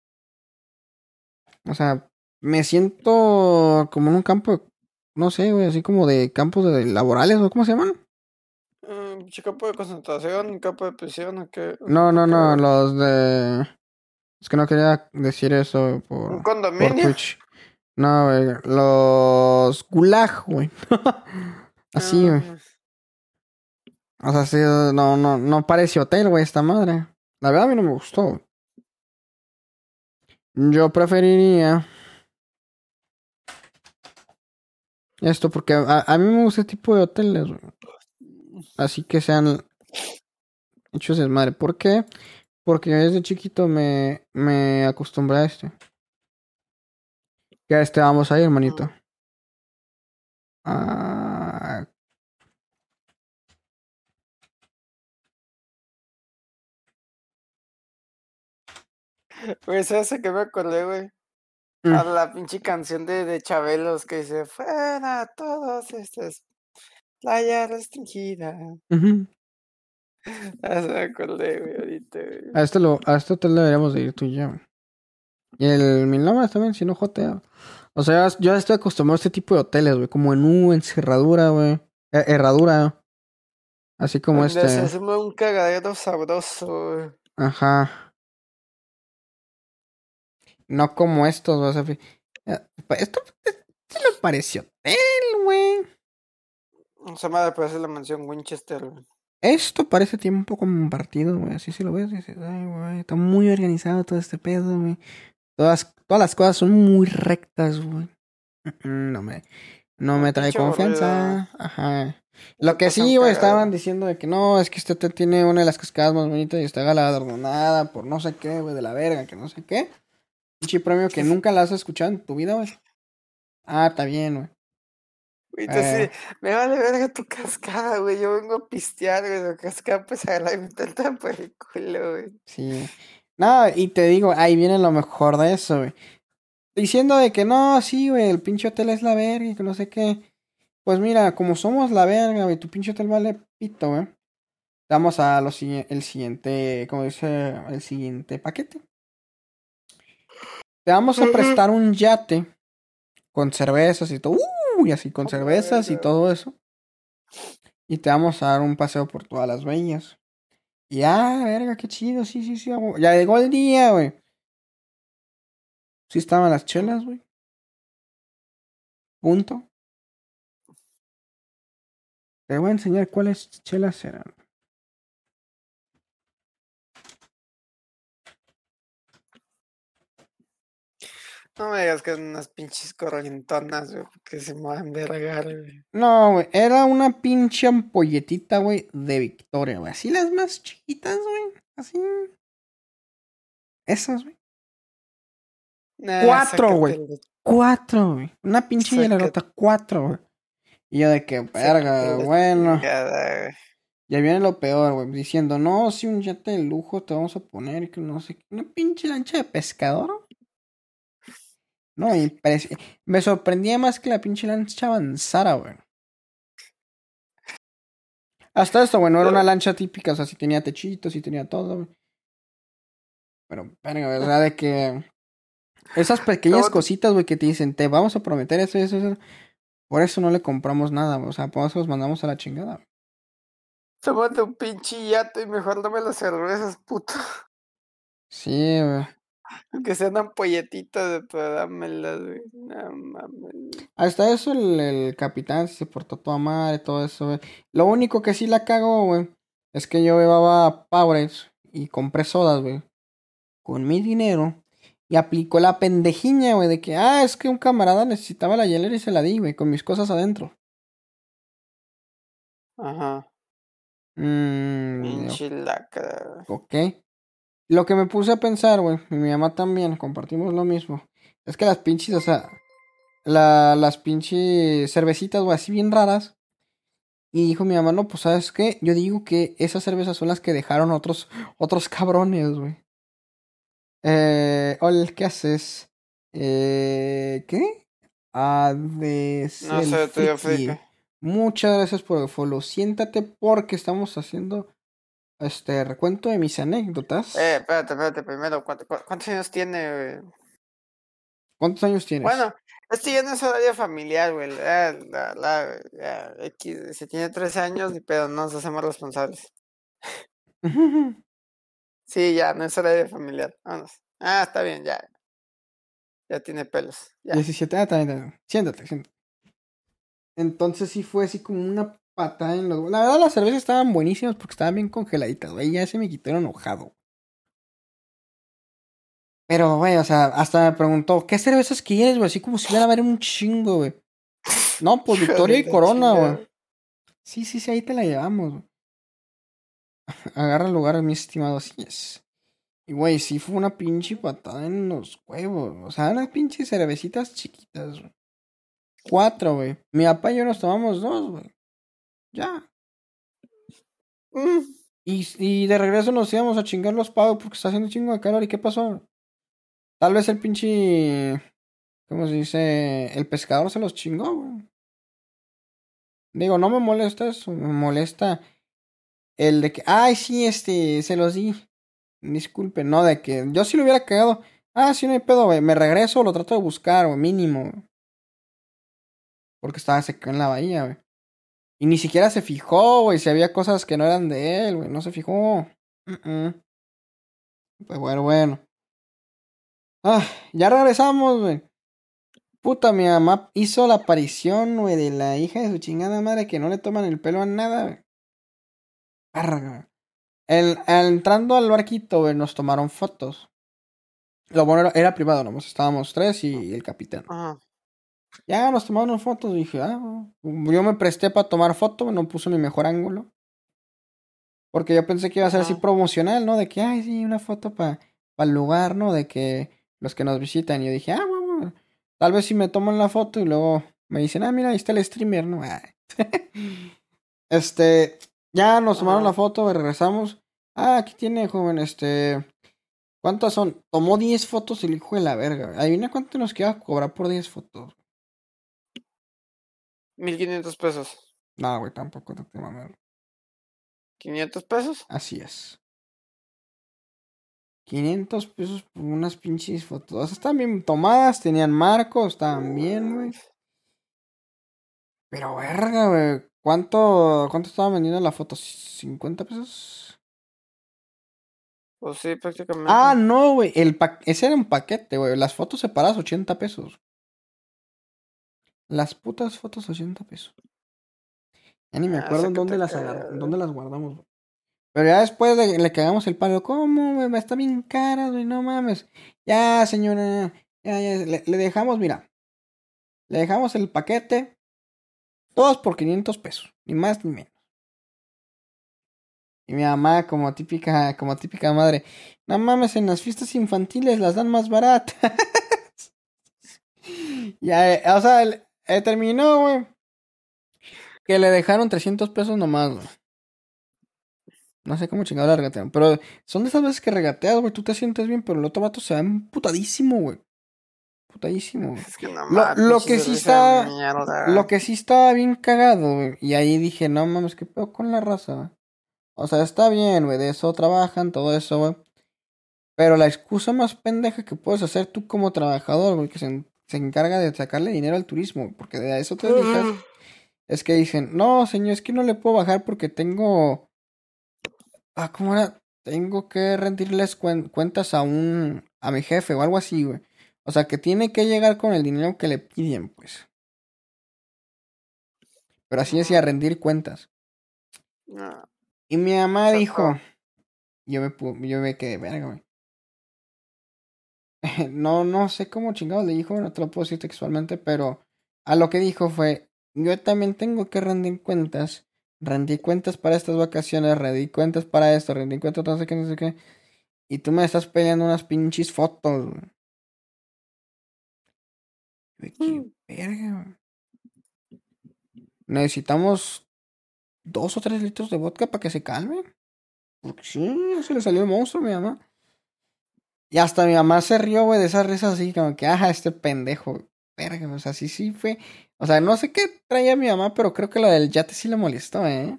O sea, me siento como en un campo, no sé, güey, así como de campos de laborales, o cómo se llaman. Eh, pinche campo de concentración, campo de prisión, ¿o qué? No, no, ¿Qué, no, los de... Es que no quería decir eso ¿Un por, por condominio? Twitch. No, güey, los gulag, güey. [LAUGHS] Así, Ah, güey. O sea, sí, no, no, no parece hotel, güey, esta madre. La verdad a mí no me gustó. Yo preferiría esto porque a, a mí me gusta este tipo de hoteles. Así que sean hechos de madre. ¿Por qué? Porque yo desde chiquito me, me acostumbré a este. Que a este vamos a ir, hermanito. Ah, Güey, ¿sabes a qué me acordé, güey? Mm. A la pinche canción de, de Chabelos que dice, fuera todos estas playa restringida. ujú. [LAUGHS] Ah, se me acordé, güey, ahorita, güey. A este, lo, a este hotel deberíamos de ir tú y yo. güey. Y el Mil Nomas también, si no jotea. O sea, yo ya estoy acostumbrado a este tipo de hoteles, güey. Como en U, en cerradura, güey. Eh, herradura. Así como Donde se este. hace un cagadero sabroso, güey. Ajá. No como estos, vas a Eh, Esto, esto le pareció hotel, güey. Esa madre parece la mansión Winchester, güey. Esto parece tiempo compartido, güey. Así si lo ves, dices, ay, güey, está muy organizado todo este pedo, güey. Todas, todas las cosas son muy rectas, güey. No me, no me trae confianza. Ajá. Lo Se que sí, güey, estaban diciendo de que no, es que este tiene una de las cascadas más bonitas y está galardonada por no sé qué, güey, de la verga, que no sé qué. Pinche premio que nunca la has escuchado en tu vida, güey. Ah, está bien, güey. Eh. me vale verga tu cascada, güey. Yo vengo a pistear, güey. Tu cascada, pues a la mitad [LAUGHS] por el culo, güey. Sí. No, y te digo, ahí viene lo mejor de eso, güey. Diciendo de que no, sí, güey, el pinche hotel es la verga y que no sé qué. Pues mira, como somos la verga, güey, tu pinche hotel vale pito, güey. Vamos a lo el siguiente, como dice, el siguiente paquete. Te vamos a prestar un yate con cervezas y todo, uh, y así con Oh, cervezas y todo eso. Y te vamos a dar un paseo por todas las bellas. Y ah, verga, qué chido, sí, sí, sí. Ya llegó el día, güey. Sí estaban las chelas, güey. Punto. Te voy a enseñar cuáles chelas eran. No me digas que eran unas pinches corrientonas, güey, que se muevan de regar, güey. No, güey, era una pinche ampolletita, güey, de Victoria, güey. Así las más chiquitas, güey. Así. Esas, güey. Nah, Cuatro, güey. el- Cuatro, güey. Una pinche Sácate. hielerota, cuatro, güey. Y yo de que, verga, bueno. chingada. Ya viene lo peor, güey. Diciendo, no, si un yate de lujo te vamos a poner que no sé qué. Una pinche lancha de pescador. No, impres- me sorprendía más que la pinche lancha avanzara, güey. Hasta esto, güey, no era una lancha típica, o sea, sí tenía techitos, sí tenía todo, güey. Pero, verga, ¿verdad? De que esas pequeñas cositas, güey, que te dicen, te vamos a prometer eso, eso, eso. Por eso no le compramos nada, güey. O sea, por eso los mandamos a la chingada, güey. Tómate un pinche yate y mejor dame las cervezas, puto. Sí, güey. Aunque sean ampolletitas de tu dámelas, güey. No mames. Hasta eso el, el capitán se portó toda madre, todo eso, güey. Lo único que sí la cagó, güey, es que yo llevaba Powerades y compré sodas, güey. Con mi dinero. Y aplicó la pendejiña, güey, de que, ah, es que un camarada necesitaba la hielera y se la di, güey, con mis cosas adentro. Ajá. Mmm, ok. Lo que me puse a pensar, güey, y mi mamá también, compartimos lo mismo. Es que las pinches, o sea, la, las pinches cervecitas, güey, así bien raras. Y dijo mi mamá, no, pues, ¿sabes qué? Yo digo que esas cervezas son las que dejaron otros, otros cabrones, güey. Eh, hola, ¿qué haces? Eh, ¿qué? Ades No sé, estoy. Muchas gracias por el follow. Siéntate porque estamos haciendo este recuento de mis anécdotas. Eh, espérate, espérate, primero, ¿cuánto- cu- ¿cuántos años tiene, güey? ¿Cuántos años tienes? Bueno, este ya no es horario familiar, güey. La, la, la- ya, X, si tiene 13 años, ni pedo, no nos hacemos responsables. [LAUGHS] Sí, ya, no es horario familiar. Vámonos. Ah, está bien, ya. Ya tiene pelos. Ya. 17, ah, también, también. Siéntate, siéntate. Entonces sí fue así como una patada en los... La verdad las cervezas estaban buenísimas porque estaban bien congeladitas, güey. Ya se me quitó el enojado. Pero, güey, o sea, hasta me preguntó, ¿qué cervezas quieres, güey? Así como si hubiera a haber un chingo, güey. No, pues Victoria y Corona, güey. Sí, sí, sí, ahí te la llevamos, güey. [LAUGHS] Agarra el lugar, mi estimado, así es. Y, güey, sí fue una pinche patada en los huevos. O sea, unas pinches cervecitas chiquitas, güey. Cuatro, güey. Mi papá y yo nos tomamos dos, güey. Ya. Mm, Y, y de regreso nos íbamos a chingar los pagos porque está haciendo chingo de calor. ¿Y qué pasó? Tal vez el pinche. ¿Cómo se dice? El pescador se los chingó, güey. Digo, no me molesta eso. Me molesta el de que. Ay, sí, este. Se los di. Disculpe, no, de que yo sí lo hubiera cagado. Ah, sí, no hay pedo, güey. Me regreso, lo trato de buscar, güey, mínimo. Porque estaba seco en la bahía, güey. Y ni siquiera se fijó, güey, si había cosas que no eran de él, güey. No se fijó. Pues bueno, bueno. Ah, ya regresamos, güey. Puta, mi mamá hizo la aparición, güey, de la hija de su chingada madre que no le toman el pelo a nada, güey. El- entrando al barquito, güey, nos tomaron fotos. Lo bueno era, era privado, nomás estábamos tres y el capitán. Ajá. Ya nos tomaron fotos. Dije, ah, yo me presté para tomar foto, no puse mi mejor ángulo. Porque yo pensé que iba a ser así promocional, ¿no? De que, ay, sí, una foto para el lugar, ¿no? De que los que nos visitan. Y yo dije, ah, bueno, bueno, tal vez si me toman la foto y luego me dicen, ah, mira, ahí está el streamer, ¿no? Ah. [LAUGHS] este, ya nos tomaron la foto, regresamos. Ah, aquí tiene, joven, este. ¿Cuántas son? Tomó 10 fotos el hijo de la verga. Adivina cuánto nos queda cobrar por 10 fotos. 1500 pesos. No, güey, tampoco no te mames. 500 pesos. Así es. 500 pesos por unas pinches fotos. Estaban bien tomadas, tenían marcos, estaban bien, güey. Pero verga, güey. ¿Cuánto, ¿Cuánto estaban vendiendo la foto? ¿50 pesos? Pues sí, prácticamente. Ah, no, güey. El pa- Ese era un paquete, güey. Las fotos separadas, 80 pesos. Las putas fotos, 80 pesos. Ya ni me Ah, acuerdo en dónde las acá. agar- dónde las guardamos, güey. Pero ya después le, le cagamos el palo. ¿Cómo, güey? Está bien cara, güey. No mames. Ya, señora. Ya, ya, le, le dejamos, mira. Le dejamos el paquete. Todos por 500 pesos. Ni más ni menos. Y mi mamá, como típica, como típica madre. No mames, en las fiestas infantiles las dan más baratas. [LAUGHS] ya, eh, o sea, el- eh, terminó, güey. Que le dejaron 300 pesos nomás, güey. No sé cómo chingado la regatearon. Pero son de esas veces que regateas, güey. Tú te sientes bien, pero el otro vato se va emputadísimo, güey. Putadísimo, güey. Es que no Lo- mames, lo que sí está-. Lo que sí estaba bien cagado, güey. Y ahí dije, no mames, qué pedo con la raza, güey. O sea, está bien, güey. De eso trabajan, todo eso, güey. Pero la excusa más pendeja que puedes hacer tú como trabajador, güey, que se, se encarga de sacarle dinero al turismo, porque de eso te dedicas, es que dicen, no, señor, es que no le puedo bajar porque tengo. Ah, ¿cómo era? Tengo que rendirles cuen- cuentas a un. a mi jefe o algo así, güey. O sea, que tiene que llegar con el dinero que le piden, pues. Pero así decía, rendir cuentas. No. Y mi mamá dijo. Yo me, yo me quedé, verga, güey. [LAUGHS] No, no sé cómo chingados le dijo, no te lo puedo decir textualmente, pero a lo que dijo fue, yo también tengo que rendir cuentas. Rendí cuentas para estas vacaciones, rendí cuentas para esto, rendí cuentas no sé qué, no sé qué. Y tú me estás peleando unas pinches fotos, qué verga, güey. Necesitamos dos o tres litros de vodka para que se calme. Porque sí, se le salió el monstruo mi mamá. Y hasta mi mamá se rió, güey, de esas risas así, como que, ajá, este pendejo. Verga, o sea, sí, sí fue. O sea, no sé qué traía mi mamá, pero creo que lo del yate sí le molestó, ¿eh?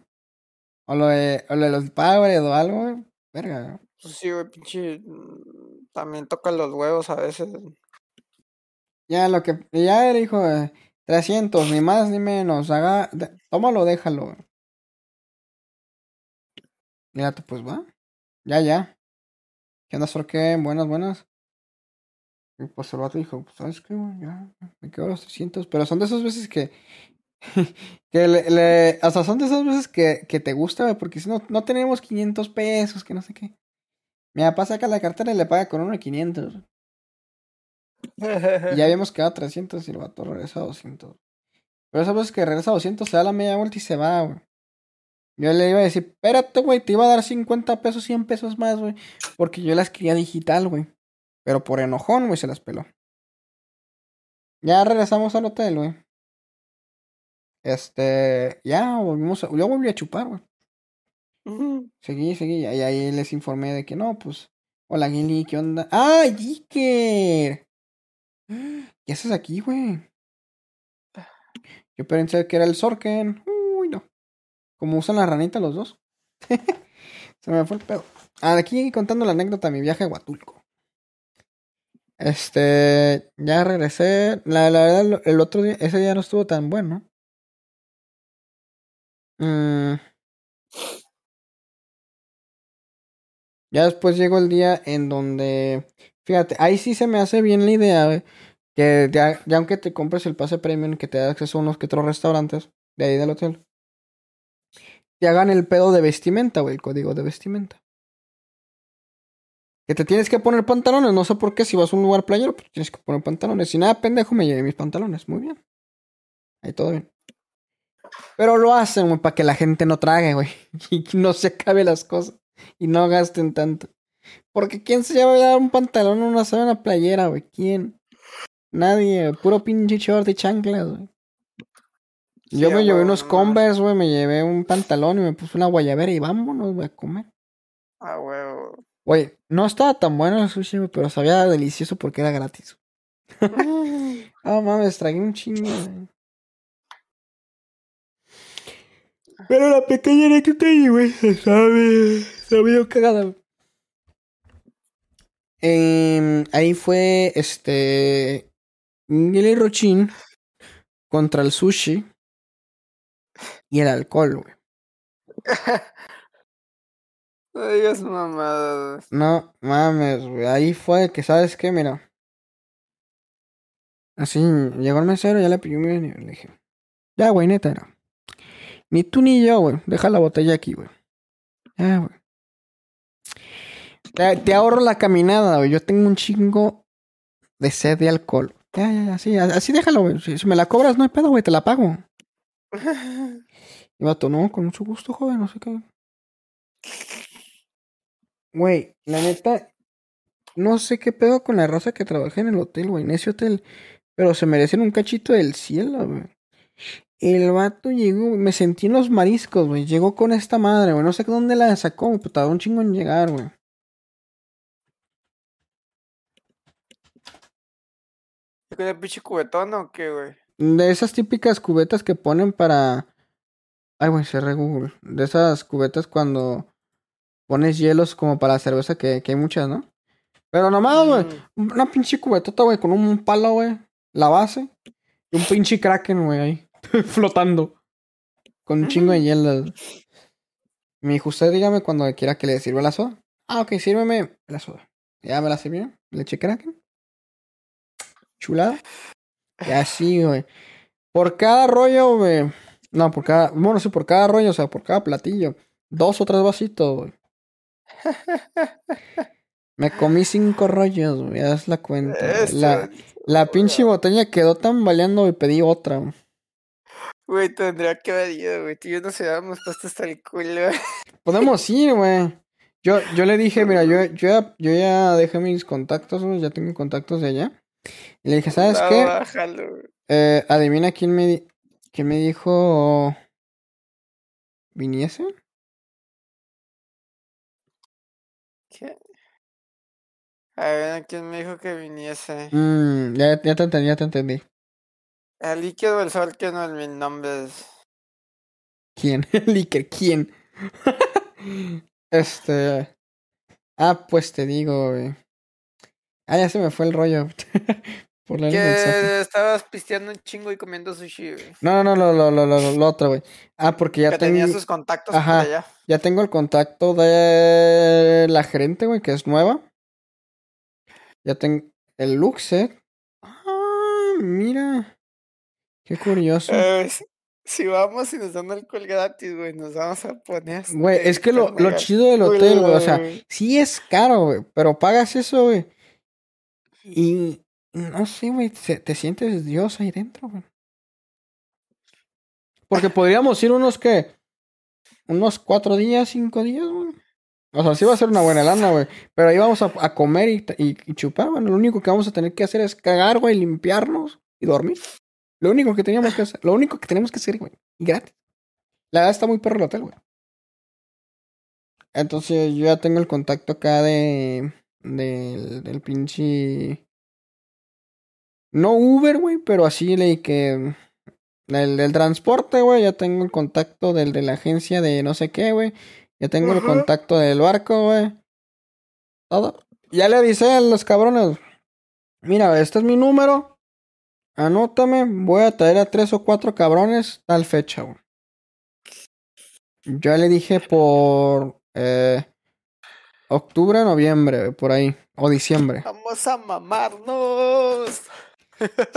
O lo de, o lo de los padres o algo, güey. Verga. Pues sí, güey, pinche. mm, También toca los huevos a veces. Ya lo que, ya le dijo, eh, 300, ni más ni menos. Haga, tómalo, déjalo. güey. Pues va. Ya, ya. ¿Qué onda, qué? Buenas, buenas. Y pues el vato dijo, pues, ¿sabes qué, güey? Ya, me quedo a los 300. Pero son de esas veces que... [LAUGHS] que le, le- O sea, son de esas veces que, que te gusta, güey, porque si no, no tenemos 500 pesos, que no sé qué. Mi papá saca la cartera y le paga con uno de 500. Y ya habíamos quedado 300 y el vato regresa a 200. Pero esas veces que regresa a 200 se da la media vuelta y se va, güey. Yo le iba a decir, espérate, güey, te iba a dar 50 pesos, 100 pesos más, güey. Porque yo las quería digital, güey. Pero por enojón, güey, se las peló. Ya regresamos al hotel, güey. Este, ya volvimos a, yo volví a chupar, güey. [LAUGHS] Seguí, seguí. Y ahí les informé de que no, pues. Hola, Gilly, ¿qué onda? ¡Ah, Jiker! [GASPS] ¿Qué haces aquí, güey? Yo pensé que era el Sorken. No. Como usan la ranita los dos. [LAUGHS] Se me fue el pedo. Aquí contando la anécdota de mi viaje a Huatulco. Este. Ya regresé. La, la verdad, el- otro día, ese día no estuvo tan bueno. Mm. Ya después llegó el día en donde, fíjate, ahí sí se me hace bien la idea, güey, que ya, ya aunque te compres el pase premium que te da acceso a unos que otros restaurantes de ahí del hotel, te hagan el pedo de vestimenta, güey, el código de vestimenta. Que te tienes que poner pantalones, no sé por qué, si vas a un lugar playero, pues tienes que poner pantalones. Si nada, pendejo, me llevé mis pantalones, muy bien. Ahí todo bien. Pero lo hacen, güey, para que la gente no trague, güey. [LAUGHS] Y no se acabe las cosas. Y no gasten tanto. Porque ¿quién se lleva a dar un pantalón o una sábana playera, güey? ¿Quién? Nadie. Puro pinche short y chanclas, güey. Yo me llevé unos. Converse, güey. Me llevé un pantalón y me puse una guayabera y vámonos, güey, a comer. Ah, huevo. Güey, no estaba tan bueno el sushi, güey, pero sabía delicioso porque era gratis. [LAUGHS] Ah, mames, tragué un chingo, güey. Pero la pequeña anécdota güey, se sabe, se medio cagada, güey. Em, ahí fue, este, Gilly Rochin contra el sushi y el alcohol, güey. [LAUGHS] No digas mamadas. No mames, güey. Ahí fue que, ¿sabes qué? Mira. Así, llegó el mesero, ya le pidió mi y le dije. Ya, güey, neta, era. Ni tú ni yo, güey. Deja la botella aquí, güey. Ya, güey. Te, te ahorro la caminada, güey. Yo tengo un chingo de sed de alcohol. Ya, ya, ya, así, así déjalo, güey. Si, si me la cobras, no hay pedo, güey, te la pago. [LAUGHS] Y vato, no, con mucho gusto, joven, no sé qué. Güey, la neta, no sé qué pedo con la raza que trabaja en el hotel, güey, en ese hotel. Pero se merecen un cachito del cielo, güey. El vato llegó, me sentí en los mariscos, güey. Llegó con esta madre, güey. No sé dónde la sacó, pero tardó un chingo en llegar, güey. ¿Con el pinche cubetón o qué, güey? De esas típicas cubetas que ponen para. Ay, güey, cerré Google. De esas cubetas cuando pones hielos como para la cerveza, que, que hay muchas, ¿no? Pero nomás, güey. Mm, Una pinche cubetota, güey, con un palo, güey. La base. Y un pinche kraken, güey, ahí. [LAUGHS] flotando. Con un chingo de hielos. Me dijo, usted dígame cuando quiera que le sirva la soda. Ah, ok, sírveme la soda. Ya me la sirvió. Leche kraken. Chulada. Y así, güey. Por cada rollo, güey. No, por cada. Bueno, sí, por cada rollo, o sea, por cada platillo. Dos o tres vasitos, güey. [LAUGHS] Me comí cinco rollos, güey. Haz la cuenta. Eso, La, la pinche botella quedó tan baleando y pedí otra. güey. Güey, tendría que haber ido, güey. Tú y yo nos habíamos puesto hasta el culo. [LAUGHS] Podemos ir, güey. Yo, yo le dije, mira, yo, yo, ya, yo ya dejé mis contactos, güey. Ya tengo contactos de allá. Y le dije, ¿sabes No, qué? bájalo. Eh, adivina quién me, quién me dijo. ¿Viniese? ¿Qué? A ver, ¿quién me dijo que viniese? Mm, ya, ya te entendí, ya te entendí. El líquido del sol que no es mil nombres. ¿Quién? [LAUGHS] Licker, ¿quién? [LAUGHS] este. Ah, pues te digo, güey. Ah, ya se me fue el rollo. [LAUGHS] Por leer el mensaje. Que estabas pisteando un chingo y comiendo sushi, güey. No, no, no, lo, lo, lo, lo, lo otro, güey. Ah, porque ya que tengo, tenía sus contactos por Ajá. allá. ya tengo el contacto de la gerente, güey, que es nueva. Ya tengo el Luxet. Ah, mira. Qué curioso. Eh, si- si vamos y nos dan alcohol gratis, güey, nos vamos a poner. hasta Güey, es que lo, lo chido del hotel, güey, o sea, sí es caro, güey, pero pagas eso, güey. Y no sé, güey, te sientes Dios ahí dentro, güey. Porque podríamos ir unos que, unos cuatro días, cinco días, güey. O sea, sí va a ser una buena lana, güey. Pero ahí vamos a, comer y, chupar, güey. Lo único que vamos a tener que hacer es cagar, güey, limpiarnos y dormir. Lo único que teníamos que hacer, lo único que tenemos que hacer, güey. Y gratis. La verdad está muy perro el hotel, güey. Entonces yo ya tengo el contacto acá de. Del, del pinche. No Uber, güey, pero así le que. Del, del transporte, güey. Ya tengo el contacto del de la agencia de no sé qué, güey. Ya tengo el contacto del barco, güey. Todo. Ya le avisé a los cabrones. Mira, este es mi número. Anótame. Voy a traer a tres o cuatro cabrones tal fecha, güey. Yo le dije por eh, octubre, noviembre, por ahí. O diciembre. Vamos a mamarnos.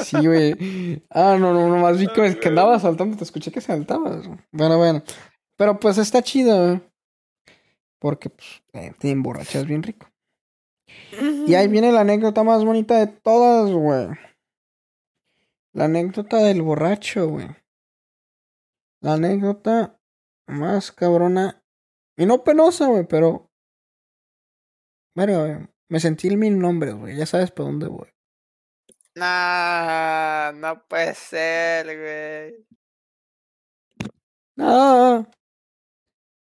Sí, güey. Ah, no, no, nomás vi que, que andabas [LAUGHS] saltando. Te escuché que saltabas. Bueno, bueno. Pero pues está chido, güey. Porque, pues, eh, te emborrachas bien rico. Y ahí viene la anécdota más bonita de todas, güey. La anécdota del borracho, güey. La anécdota más cabrona. Y no penosa, güey, pero. Bueno, güey, me sentí el mil nombres, güey. Ya sabes por dónde voy. Nah, no puede ser, güey. No,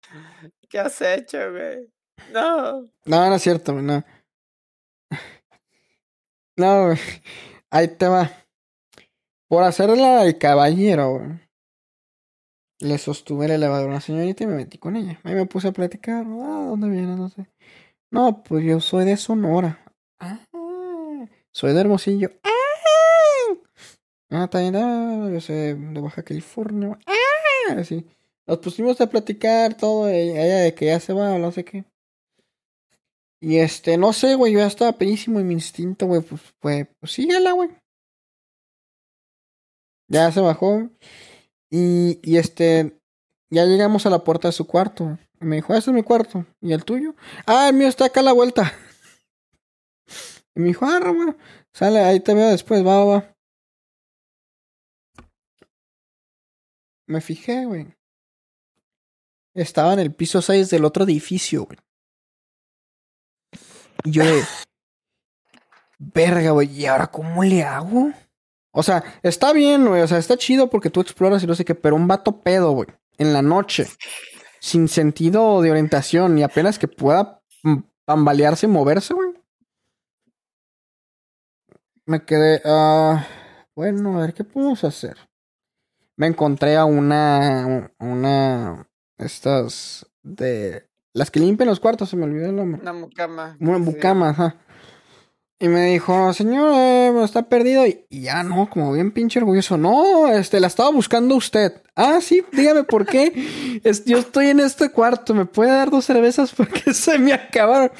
[LAUGHS] ¿Qué has hecho, güey? No. no, no es cierto, güey, no. [LAUGHS] No, güey. Ahí te va. Por hacerla el caballero, güey. Le sostuve el elevador a una señorita y me metí con ella. Ahí me puse a platicar. Ah, ¿dónde vienes? No sé. No, pues yo soy de Sonora. Ah, soy de Hermosillo. Ah, ah también, ah, yo soy de Baja California. Ah. Nos pusimos a platicar todo. Ella, ella de que ya se va no sé qué. Y este, no sé, güey, yo ya estaba pedísimo y mi instinto, güey, pues fue, pues síguela, güey. Ya se bajó. Y, y este, ya llegamos a la puerta de su cuarto. Y me dijo, este es mi cuarto. ¿Y el tuyo? Ah, el mío está acá a la vuelta. [LAUGHS] Y me dijo, ah, bueno, Sale, ahí te veo después, va, va, va. Me fijé, güey. Estaba en el piso 6 del otro edificio, güey. Y yo de... Verga, güey, ¿y ahora cómo le hago? O sea, está bien, güey. O sea, está chido porque tú exploras y no sé qué, pero un vato pedo, güey. En la noche. Sin sentido de orientación y apenas que pueda tambalearse y moverse, güey. Me quedé. ah bueno, a ver, ¿qué podemos hacer? Me encontré a una. Una. Estas. De. Las que limpian los cuartos, se me olvidó el nombre. Una mucama. Una sí. bucama, ajá. Y me dijo, señor, eh, está perdido. Y, y ya no, como bien pinche orgulloso. No, este, la estaba buscando usted. Ah, sí, dígame por qué. [LAUGHS] Es, yo estoy en este cuarto. ¿Me puede dar dos cervezas? [LAUGHS] Porque se me acabaron.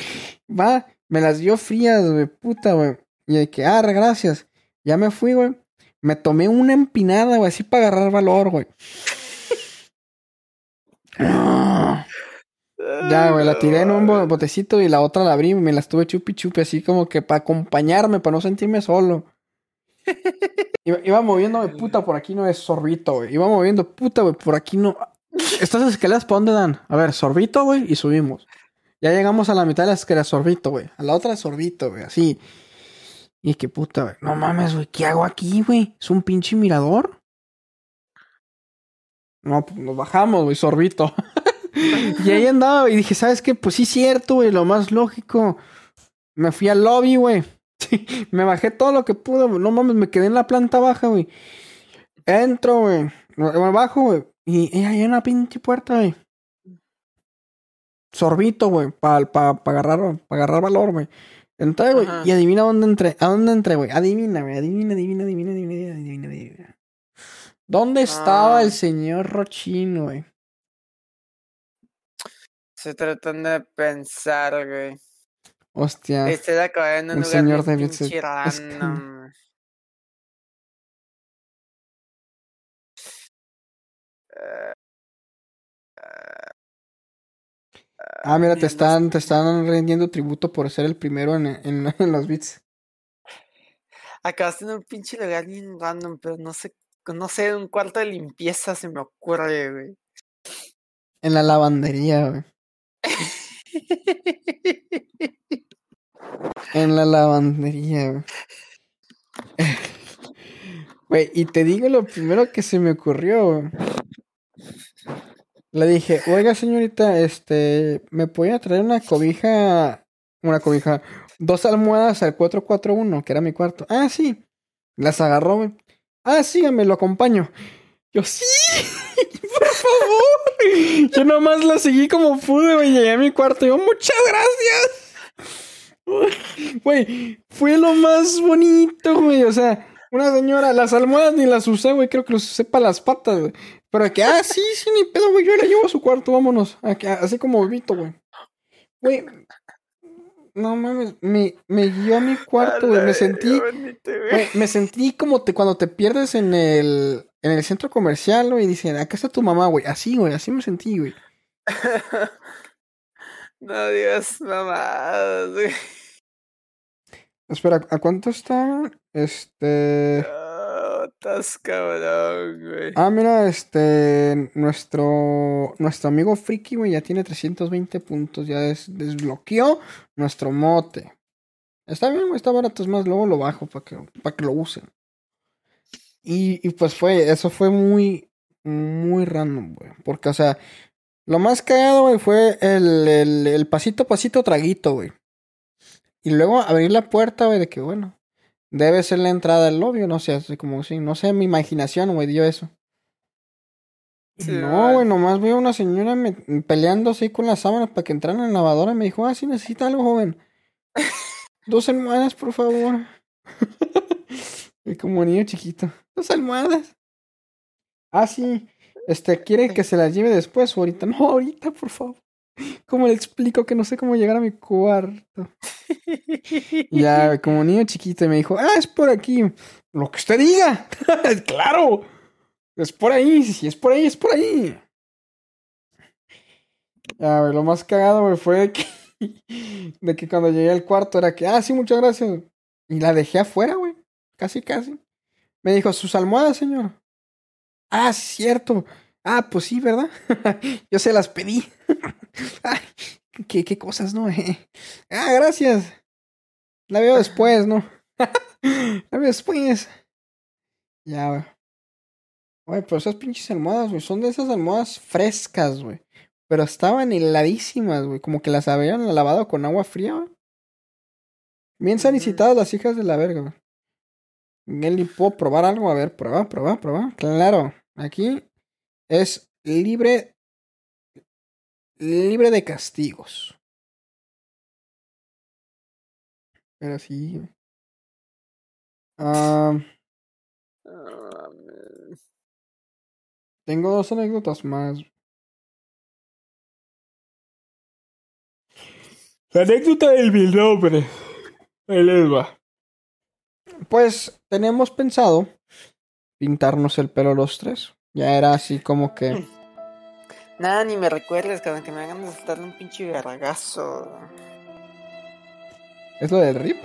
Va, me las dio frías, güey, puta, güey. Y de que, ah, gracias. Ya me fui, güey. Me tomé una empinada, güey, así para agarrar valor, güey. Ah. Ya, güey, la tiré en un bo- botecito y la otra la abrí y me la estuve chupi chupi, así como que para acompañarme, para no sentirme solo. [LAUGHS] Iba, iba moviéndome, puta, por aquí no es sorbito, güey. Iba moviendo, puta, güey, por aquí no. Estas escaleras, ¿para dónde dan? A ver, sorbito, güey, y subimos. Ya llegamos a la mitad de las escaleras, sorbito, güey. A la otra sorbito, güey, así. Y qué puta, güey. No mames, güey, ¿qué hago aquí, güey? ¿Es un pinche mirador? No, pues nos bajamos, güey, sorbito. [LAUGHS] y ahí andaba y dije, ¿sabes qué? Pues sí, es cierto, güey, lo más lógico. Me fui al lobby, güey. [LAUGHS] Me bajé todo lo que pude, güey. No mames, me quedé en la planta baja, güey. Entro, güey. Bajo, güey. Y, y ahí hay una pinche puerta, güey. Sorbito, güey. Para pa, pa agarrar, pa agarrar valor, güey. Entré, güey. Y adivina dónde entré. ¿A dónde entré, güey? Adivina, güey. Adivina, adivina, adivina, adivina, adivina, adivina. ¿Dónde estaba Ah. el señor Rochín, güey? Se tratan de pensar, güey. Hostia. Estoy de en un el lugar señor bien David se- pinche random, Ah, mira, te están, te están rendiendo tributo por ser el primero en, en, [LAUGHS] en los beats. Acabaste en un pinche lugar bien random, pero no sé, no sé, un cuarto de limpieza se me ocurre, güey. En la lavandería, güey. En la lavandería, güey. [LAUGHS] Güey, y te digo lo primero que se me ocurrió, güey. Le dije, oiga señorita, este, ¿me podía traer una cobija? Una cobija, dos almohadas al 441, que era mi cuarto. Ah, sí. Las agarró, güey. Ah, sí, me lo acompaño. Yo, sí, [LAUGHS] por favor. Yo nomás la seguí como pude, güey. Llegué a mi cuarto yo, muchas gracias. Güey, fue lo más bonito, güey. O sea, una señora, las almohadas ni las usé, güey. Creo que los usé para las patas, güey. Pero que, ah, sí, sí, ni pedo, güey. Yo la llevo a su cuarto, vámonos. Aquí, Así como Vito, güey. Güey, no mames, me, me guió a mi cuarto, güey. Me sentí, güey, me sentí como te, cuando te pierdes en el, en el centro comercial, güey, y dicen, acá está tu mamá, güey. Así, güey, así me sentí, güey. [LAUGHS] No digas mamadas, güey. Espera, ¿a cuánto está? Este. Ah, mira, este. Nuestro. Nuestro amigo Friki, güey, ya tiene 320 puntos. Ya des- desbloqueó nuestro mote. Está bien, güey, está barato. Es más, luego lo bajo para que, que lo usen. Y, y pues fue. Eso fue muy. Muy random, güey. Porque, o sea. Lo más cagado, güey, fue el, el, el pasito pasito traguito, güey. Y luego abrir la puerta, güey, de que, bueno, debe ser la entrada del lobby, no sé, así como si, no sé, mi imaginación, güey, dio eso. Sí, no, güey. nomás veo a una señora me- peleando así con las sábanas para que entraran en la lavadora y me dijo, ah, sí, necesita algo, joven. [LAUGHS] Dos almohadas, por favor. [LAUGHS] y como niño chiquito, dos almohadas. Ah, sí, este, ¿quiere que se las lleve después o ahorita? No, ahorita, por favor. ¿Cómo le explico que no sé cómo llegar a mi cuarto? Ya, como niño chiquito, me dijo, ah, es por aquí. Lo que usted diga. [LAUGHS] claro. Es por ahí. Si es por ahí, es por ahí. Ya, güey, lo más cagado, güey, fue de que, [LAUGHS] de que cuando llegué al cuarto era que, ah, sí, muchas gracias. Y la dejé afuera, güey. Casi, casi. Me dijo, sus almohadas, señor. Ah, cierto. Ah, pues sí, ¿verdad? [LAUGHS] Yo se las pedí. [LAUGHS] Ay, qué, qué cosas, ¿no? [LAUGHS] ah, gracias. La veo después, ¿no? [LAUGHS] La veo después. Ya, güey. Güey, pero esas pinches almohadas, güey, son de esas almohadas frescas, güey. Pero estaban heladísimas, güey. Como que las habían lavado con agua fría, güey. Bien sanitadas las hijas de la verga, güey. Nelly, ¿puedo probar algo? A ver, prueba, prueba, prueba. Claro, aquí es libre. Libre de castigos. Pero sí. Ah. tengo dos anécdotas más. La anécdota del mil nombre. Ahí les va. Pues tenemos pensado pintarnos el pelo los tres. Ya era así como que. Nada, ni me recuerdes, cada que me hagan de un pinche gargazo. ¿Es lo del RIP?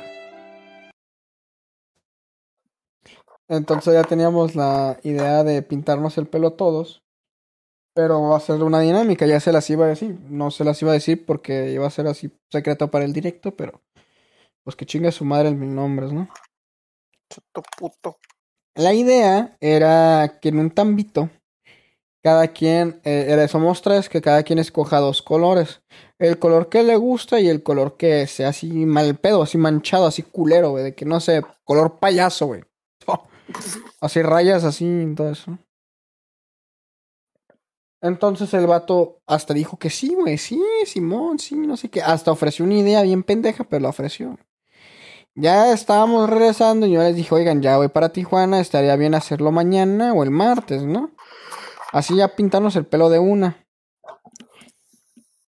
Entonces ya teníamos la idea de pintarnos el pelo todos. Pero va a ser una dinámica, ya se las iba a decir. No se las iba a decir porque iba a ser así secreto para el directo, pero pues que chingue su madre en mis nombres, ¿no? puto. La idea era que en un tambito, cada quien, eh, somos tres, que cada quien escoja dos colores. El color que le gusta y el color que sea así mal pedo, así manchado, así culero, güey, de que no sé, color payaso, güey. [LAUGHS] Así rayas, así, todo eso. Entonces el vato hasta dijo que sí, güey, sí, Simón, sí, no sé qué. Hasta ofreció una idea bien pendeja, pero la ofreció. Ya estábamos regresando y yo les dije, oigan, ya voy para Tijuana, estaría bien hacerlo mañana o el martes, ¿no? Así ya pintarnos el pelo de una.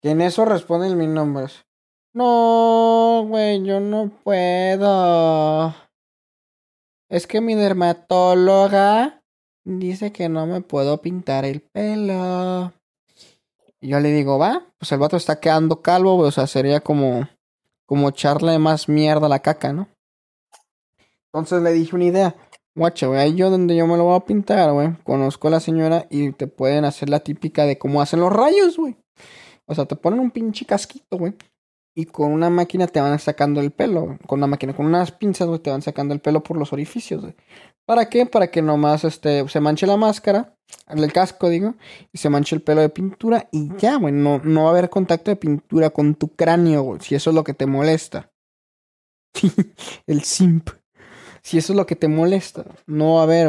Y en eso responden mis nombres. No, güey, yo no puedo. Es que mi dermatóloga dice que no me puedo pintar el pelo. Y yo le digo, va, pues el vato está quedando calvo, o sea, sería como como echarle más mierda a la caca, ¿no? Entonces le dije una idea. Guacha, güey, ahí yo donde yo me lo voy a pintar, güey. Conozco a la señora y te pueden hacer la típica de cómo hacen los rayos, güey. O sea, te ponen un pinche casquito, güey. Y con una máquina te van sacando el pelo. Con una máquina, con unas pinzas, güey, te van sacando el pelo por los orificios, güey. ¿Para qué? Para que nomás este, se manche la máscara, el casco, digo, y se manche el pelo de pintura y ya, güey. No, no va a haber contacto de pintura con tu cráneo, güey. Si eso es lo que te molesta. [LAUGHS] el simp. Si eso es lo que te molesta, no va a haber.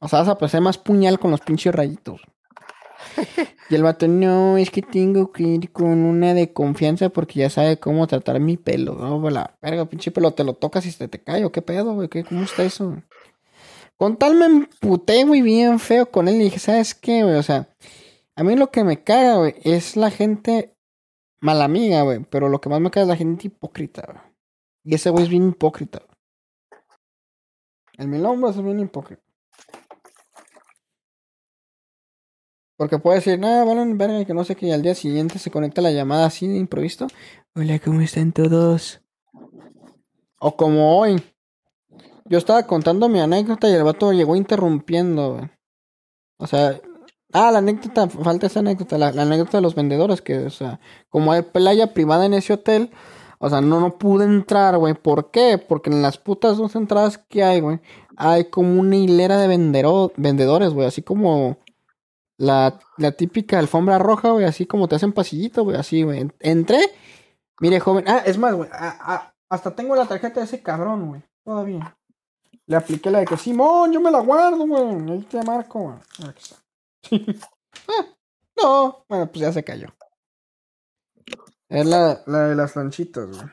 O sea, vas a pasar más puñal con los pinches rayitos. Y el vato, no, es que tengo que ir con una de confianza porque ya sabe cómo tratar mi pelo. No, la verga, pinche pelo, te lo tocas y se te cae, ¿o qué pedo, güey? ¿Cómo está eso? Con tal me emputé muy bien feo con él y dije, ¿sabes qué, güey? O sea, a mí lo que me caga, güey, es la gente mala amiga, güey. Pero lo que más me caga es la gente hipócrita, güey. Y ese güey es bien hipócrita. Güey. El milombo es bien hipócrita. Porque puede decir, nada, vale, verga, que no sé qué, y al día siguiente se conecta la llamada así de improviso. Hola, ¿cómo están todos? O como hoy. Yo estaba contando mi anécdota y el vato llegó interrumpiendo. O sea, ah, la anécdota, falta esa anécdota, la, anécdota de los vendedores, que, o sea, como hay playa privada en ese hotel, o sea, no, no pude entrar, güey. ¿Por qué? Porque en las putas dos entradas que hay, güey, hay como una hilera de vendedores, güey, así como la, la típica alfombra roja, güey, así como te hacen pasillito, güey, así, güey. Entré, mire, joven. Ah, es más, güey, hasta tengo la tarjeta de ese cabrón, güey, todavía. Le apliqué la de que, Simón, yo me la guardo, güey, ahí te marco, güey. Aquí está. [LAUGHS] ah, no, bueno, pues ya se cayó. Es la, la de las lanchitas, güey.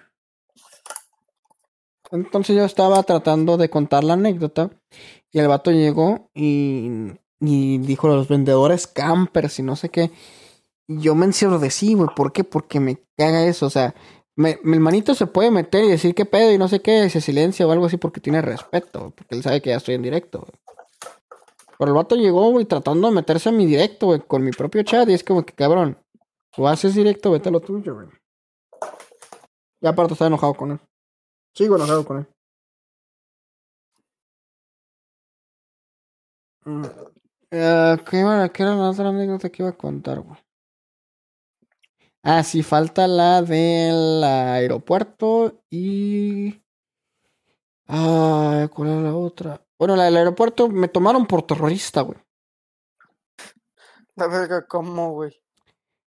Entonces yo estaba tratando de contar la anécdota y el vato llegó y y dijo los vendedores campers y no sé qué. Y yo me sí, güey. ¿Por qué? Porque me caga eso. O sea, me, mi hermanito se puede meter y decir qué pedo y no sé qué, se silencia o algo así porque tiene respeto, porque él sabe que ya estoy en directo. Pero el vato llegó, güey, tratando de meterse a mi directo, güey, con mi propio chat. Y es como que, cabrón, tú haces directo, vete a lo tuyo, güey. Ya aparte está enojado con él. Sigo enojado con él. Mm. Eh, ¿qué, iba- qué era la otra anécdota que iba a contar, güey? Ah, sí, falta la del aeropuerto y... Ah, ¿cuál era la otra? Bueno, la del aeropuerto me tomaron por terrorista, güey. La verga, ¿cómo, güey?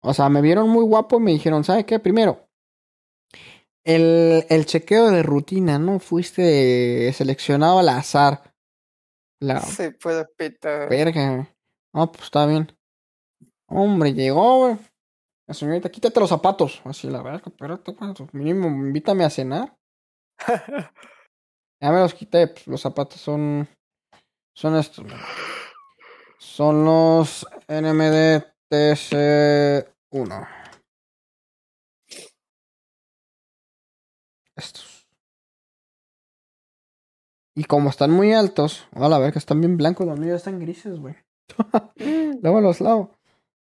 O sea, me vieron muy guapo y me dijeron, ¿sabe qué? Primero, el, el chequeo de rutina, ¿no? Fuiste seleccionado al azar. La Se puede pita. verga. No, pues está bien. Hombre, llegó, güey. La señorita, quítate los zapatos. Así, la verga, espérate, pues, Mínimo, invítame a cenar. [LAUGHS] Ya me los quité, pues, los zapatos son. Son estos. Son los NMD TC1. Estos. Y como están muy altos, a la verga, están bien blancos, los míos están grises, güey. [LAUGHS] Luego los lavo.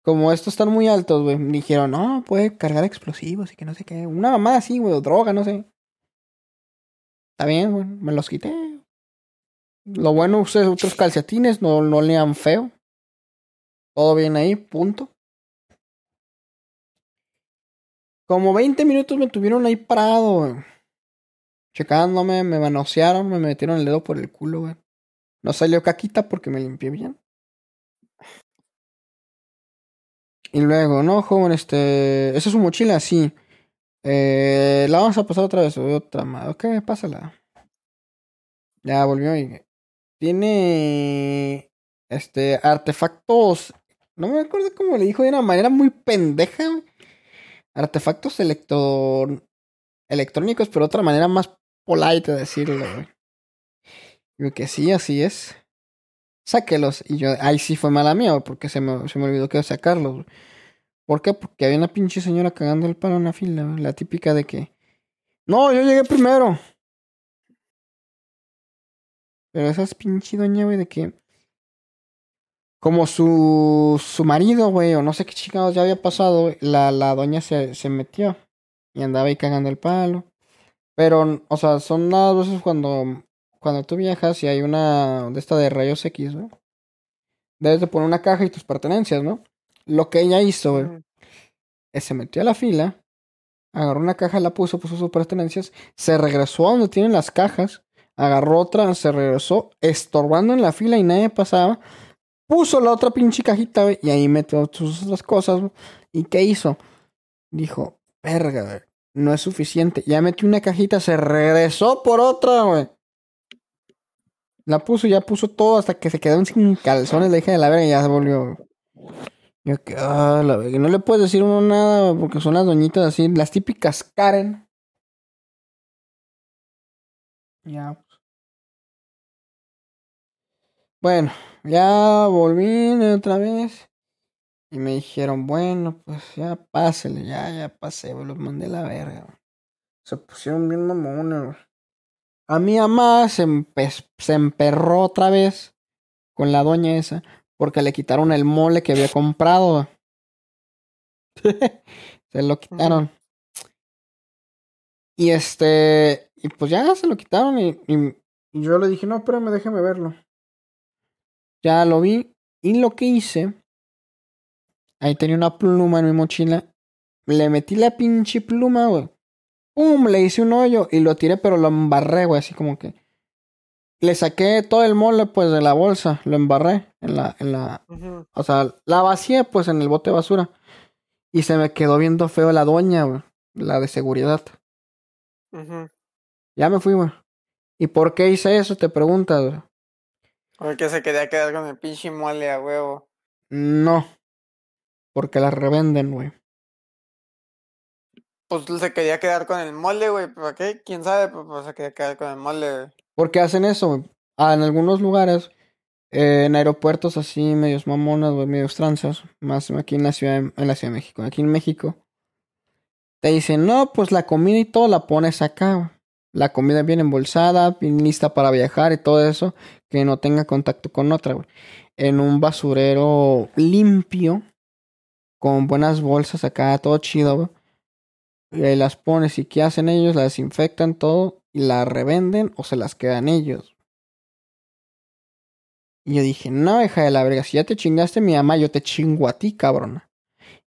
Como estos están muy altos, güey, me dijeron, no, puede cargar explosivos y que no sé qué. Una mamá así, güey, o droga, no sé. Está bien, güey, me los quité. Lo bueno, usé otros calcetines, no, no lean feo. Todo bien ahí, punto. Como 20 minutos me tuvieron ahí parado, güey. Checándome, me manosearon, me metieron el dedo por el culo, güey. No salió caquita porque me limpié bien. Y luego, no, joven, este. ¿Esa es su mochila? Sí. Eh, la vamos a pasar otra vez. Otra más. Ok, pásala. Ya volvió y. Tiene. Este. Artefactos. No me acuerdo cómo le dijo de una manera muy pendeja, güey. Artefactos electrónicos, pero otra manera más polite de decirlo, güey. Yo que sí, así es. Sáquelos. Y yo, ahí sí fue mala mía, porque se me, se me olvidó que sacarlos. güey. ¿Por qué? Porque había una pinche señora cagando el palo en la fila, la típica de que. No, yo llegué primero. Pero esa es pinche doña, güey, de que. Como su, su marido, güey, o no sé qué chingados ya había pasado, la, la doña se, se metió y andaba ahí cagando el palo. Pero, o sea, son las veces cuando, cuando tú viajas y hay una de esta de rayos X, güey. Debes de poner una caja y tus pertenencias, ¿no? Lo que ella hizo, güey, es se metió a la fila, agarró una caja, la puso, puso sus pertenencias, se regresó a donde tienen las cajas, agarró otra, se regresó, estorbando en la fila y nadie pasaba, puso la otra pinche cajita, güey, y ahí metió sus otras cosas. ¿Y qué hizo? Dijo, verga, güey, no es suficiente. Ya metió una cajita, se regresó por otra, güey. La puso, ya puso todo hasta que se quedó sin calzones, la hija de la verga, y ya se volvió. Yo que, ah, la verga, no le puedes decir uno nada, porque son las doñitas así, las típicas Karen. Ya. pues. Bueno, ya volví otra vez. Y me dijeron, bueno, pues ya pásele, ya, ya pasé, los mandé la verga. Se pusieron bien mamones. A mi mamá se, se emperró otra vez con la doña esa porque le quitaron el mole que había comprado. [LAUGHS] se lo quitaron. Y este, y pues ya se lo quitaron y, y- yo le dije, no, espérame, déjeme verlo. Ya lo vi y lo que hice, ahí tenía una pluma en mi mochila, le metí la pinche pluma, güey. ¡Pum! Le hice un hoyo y lo tiré, pero lo embarré, güey, así como que. Le saqué todo el mole, pues, de la bolsa, lo embarré en la, en la, o sea, la vacié, pues, en el bote de basura. Y se me quedó viendo feo la doña, güey, la de seguridad. Ya me fui, güey. ¿Y por qué hice eso? Te preguntas, güey. Porque se quería quedar con el pinche mole a huevo. No. Porque la revenden, güey. Pues se quería quedar con el mole, güey. ¿Para qué? ¿Quién sabe? Pues, pues se quería quedar con el mole, güey. ¿Por qué hacen eso, güey? Ah, en algunos lugares, eh, en aeropuertos así, medios mamonas, güey, medios tranzas, más aquí en la ciudad, de- en la Ciudad de México, aquí en México, te dicen, no, pues la comida y todo la pones acá, güey. La comida bien embolsada, bien lista para viajar y todo eso, que no tenga contacto con otra. En un basurero limpio, con buenas bolsas acá, todo chido, güey. Y ahí las pones y ¿qué hacen ellos? La desinfectan todo y la revenden o se las quedan ellos. Y yo dije, no, hija de la verga, si ya te chingaste mi mamá, yo te chingo a ti, cabrona.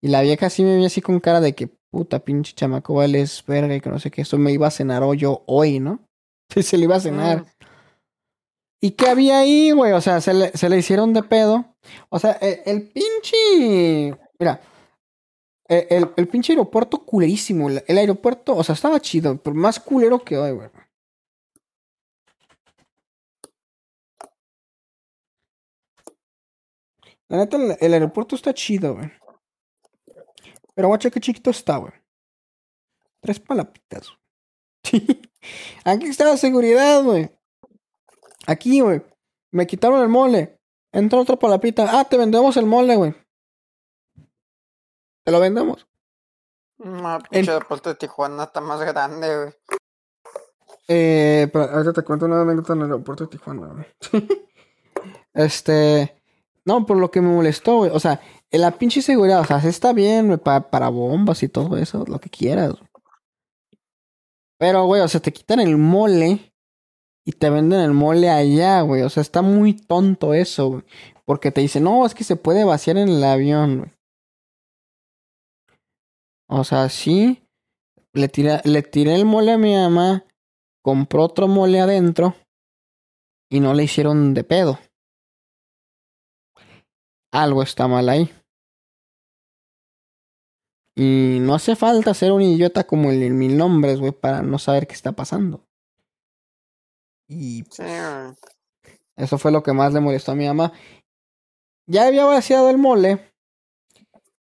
Y la vieja así me vio así con cara de que, puta pinche chamaco, vales verga y que no sé qué, eso me iba a cenar hoy hoy, ¿no? Sí, [LAUGHS] se le iba a cenar. ¿Y qué había ahí, güey? O sea, se le, se le hicieron de pedo. O sea, el, el pinche. Mira. El, el, el pinche aeropuerto culerísimo. El, aeropuerto, o sea, estaba chido, pero más culero que hoy, güey. La neta, el, aeropuerto está chido, güey. Pero guacha, qué chiquito está, güey. Tres palapitas. [LAUGHS] Aquí está la seguridad, güey. Aquí, güey. Me quitaron el mole. Entró otra palapita. Ah, te vendemos el mole, güey. Te lo vendemos. No, pinche aeropuerto de Tijuana está más grande, güey. Eh, pero ahorita te cuento una anécdota en el aeropuerto de Tijuana, güey. [LAUGHS] este. No, por lo que me molestó, güey. O sea, en la pinche seguridad, o sea, sí está bien, güey, pa- para bombas y todo eso, lo que quieras. güey. Pero, güey, o sea, te quitan el mole y te venden el mole allá, güey. O sea, está muy tonto eso, güey. Porque te dicen, no, es que se puede vaciar en el avión, güey. O sea, sí. Le tiré, le tiré el mole a mi mamá. Compró otro mole adentro. Y no le hicieron de pedo. Algo está mal ahí. Y no hace falta ser un idiota como el en mil nombres, güey, para no saber qué está pasando. Y eso fue lo que más le molestó a mi mamá. Ya había vaciado el mole.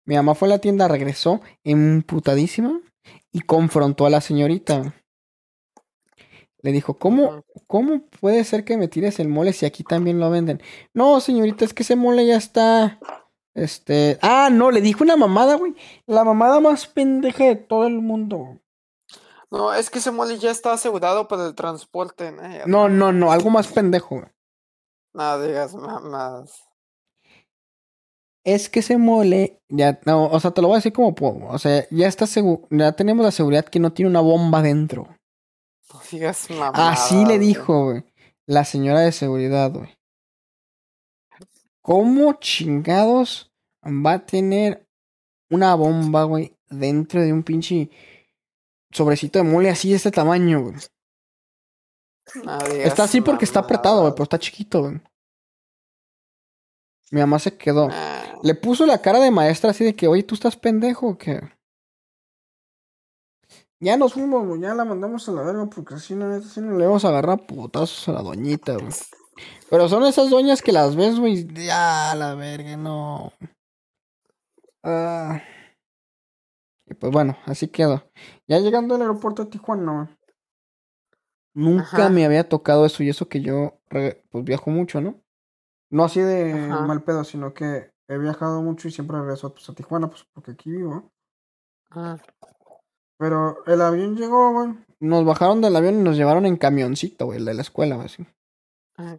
Mi mamá fue a la tienda, regresó emputadísima y confrontó a la señorita. Le dijo, ¿cómo, ¿cómo puede ser que me tires el mole si aquí también lo venden? No, señorita, es que ese mole ya está. Este. Ah, no, le dijo una mamada, güey. La mamada más pendeja de todo el mundo. No, es que ese mole ya está asegurado para el transporte, ¿no? No, no, no, algo más pendejo. güey. No digas mamás. Es que ese mole, ya, no, o sea, te lo voy a decir como, po- o sea, ya está seguro, ya tenemos la seguridad que no tiene una bomba dentro. No digas mamás. Así le dijo, güey, la señora de seguridad, güey. ¿Cómo chingados va a tener una bomba, güey, dentro de un pinche sobrecito de mole así de este tamaño, güey? Está así porque está apretado, güey, pero está chiquito, güey. Mi mamá se quedó. Ah, Le puso la cara de maestra así de que, oye, ¿tú estás pendejo o qué? Ya nos fuimos, güey, ya la mandamos a la verga porque así no, así no le vamos a agarrar putazos a la doñita, güey. Pero son esas doñas que las ves, güey, ya la verga, no. Ah. Y pues bueno, así quedó. Ya llegando al aeropuerto de Tijuana. Nunca Ajá. me había tocado eso y eso que yo, pues viajo mucho, ¿no? No así de Ajá. mal pedo, sino que he viajado mucho y siempre regreso pues, a Tijuana, pues porque aquí vivo. ah. Pero el avión llegó, güey. Nos bajaron del avión y nos llevaron en camioncito, güey, el de la escuela, güey, así. Ah,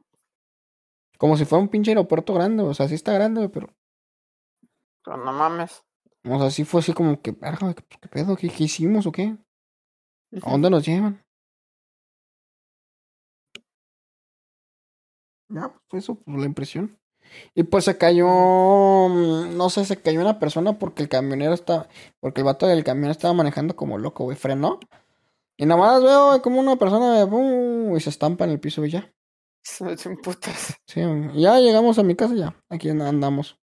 Como si fuera un pinche aeropuerto grande, o sea, sí está grande, güey, pero. Pero no mames. O sea, sí fue así como que, verga, ¿qué, pedo? ¿Qué, qué hicimos o qué? ¿A dónde nos llevan? Ya, pues fue eso, pues la impresión. Y pues se cayó, mm, no sé, se cayó una persona porque el camionero estaba, porque el vato del camión estaba manejando como loco, güey, frenó. Y nada más veo como una persona, ¡pum! y se estampa en el piso y ya. [LAUGHS] En putas. Sí, ya llegamos a mi casa, ya, aquí andamos.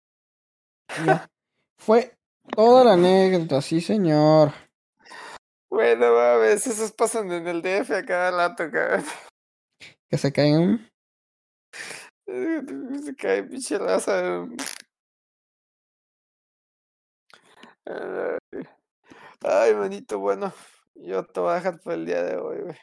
Ya. [LAUGHS] Fue toda la anécdota, sí, señor. Bueno, mames, esos pasan en el DF a cada rato, cabrón. Que se caigan. [LAUGHS] Se cae pinche raza. Ay, manito, bueno, yo te voy a dejar por el día de hoy, güey.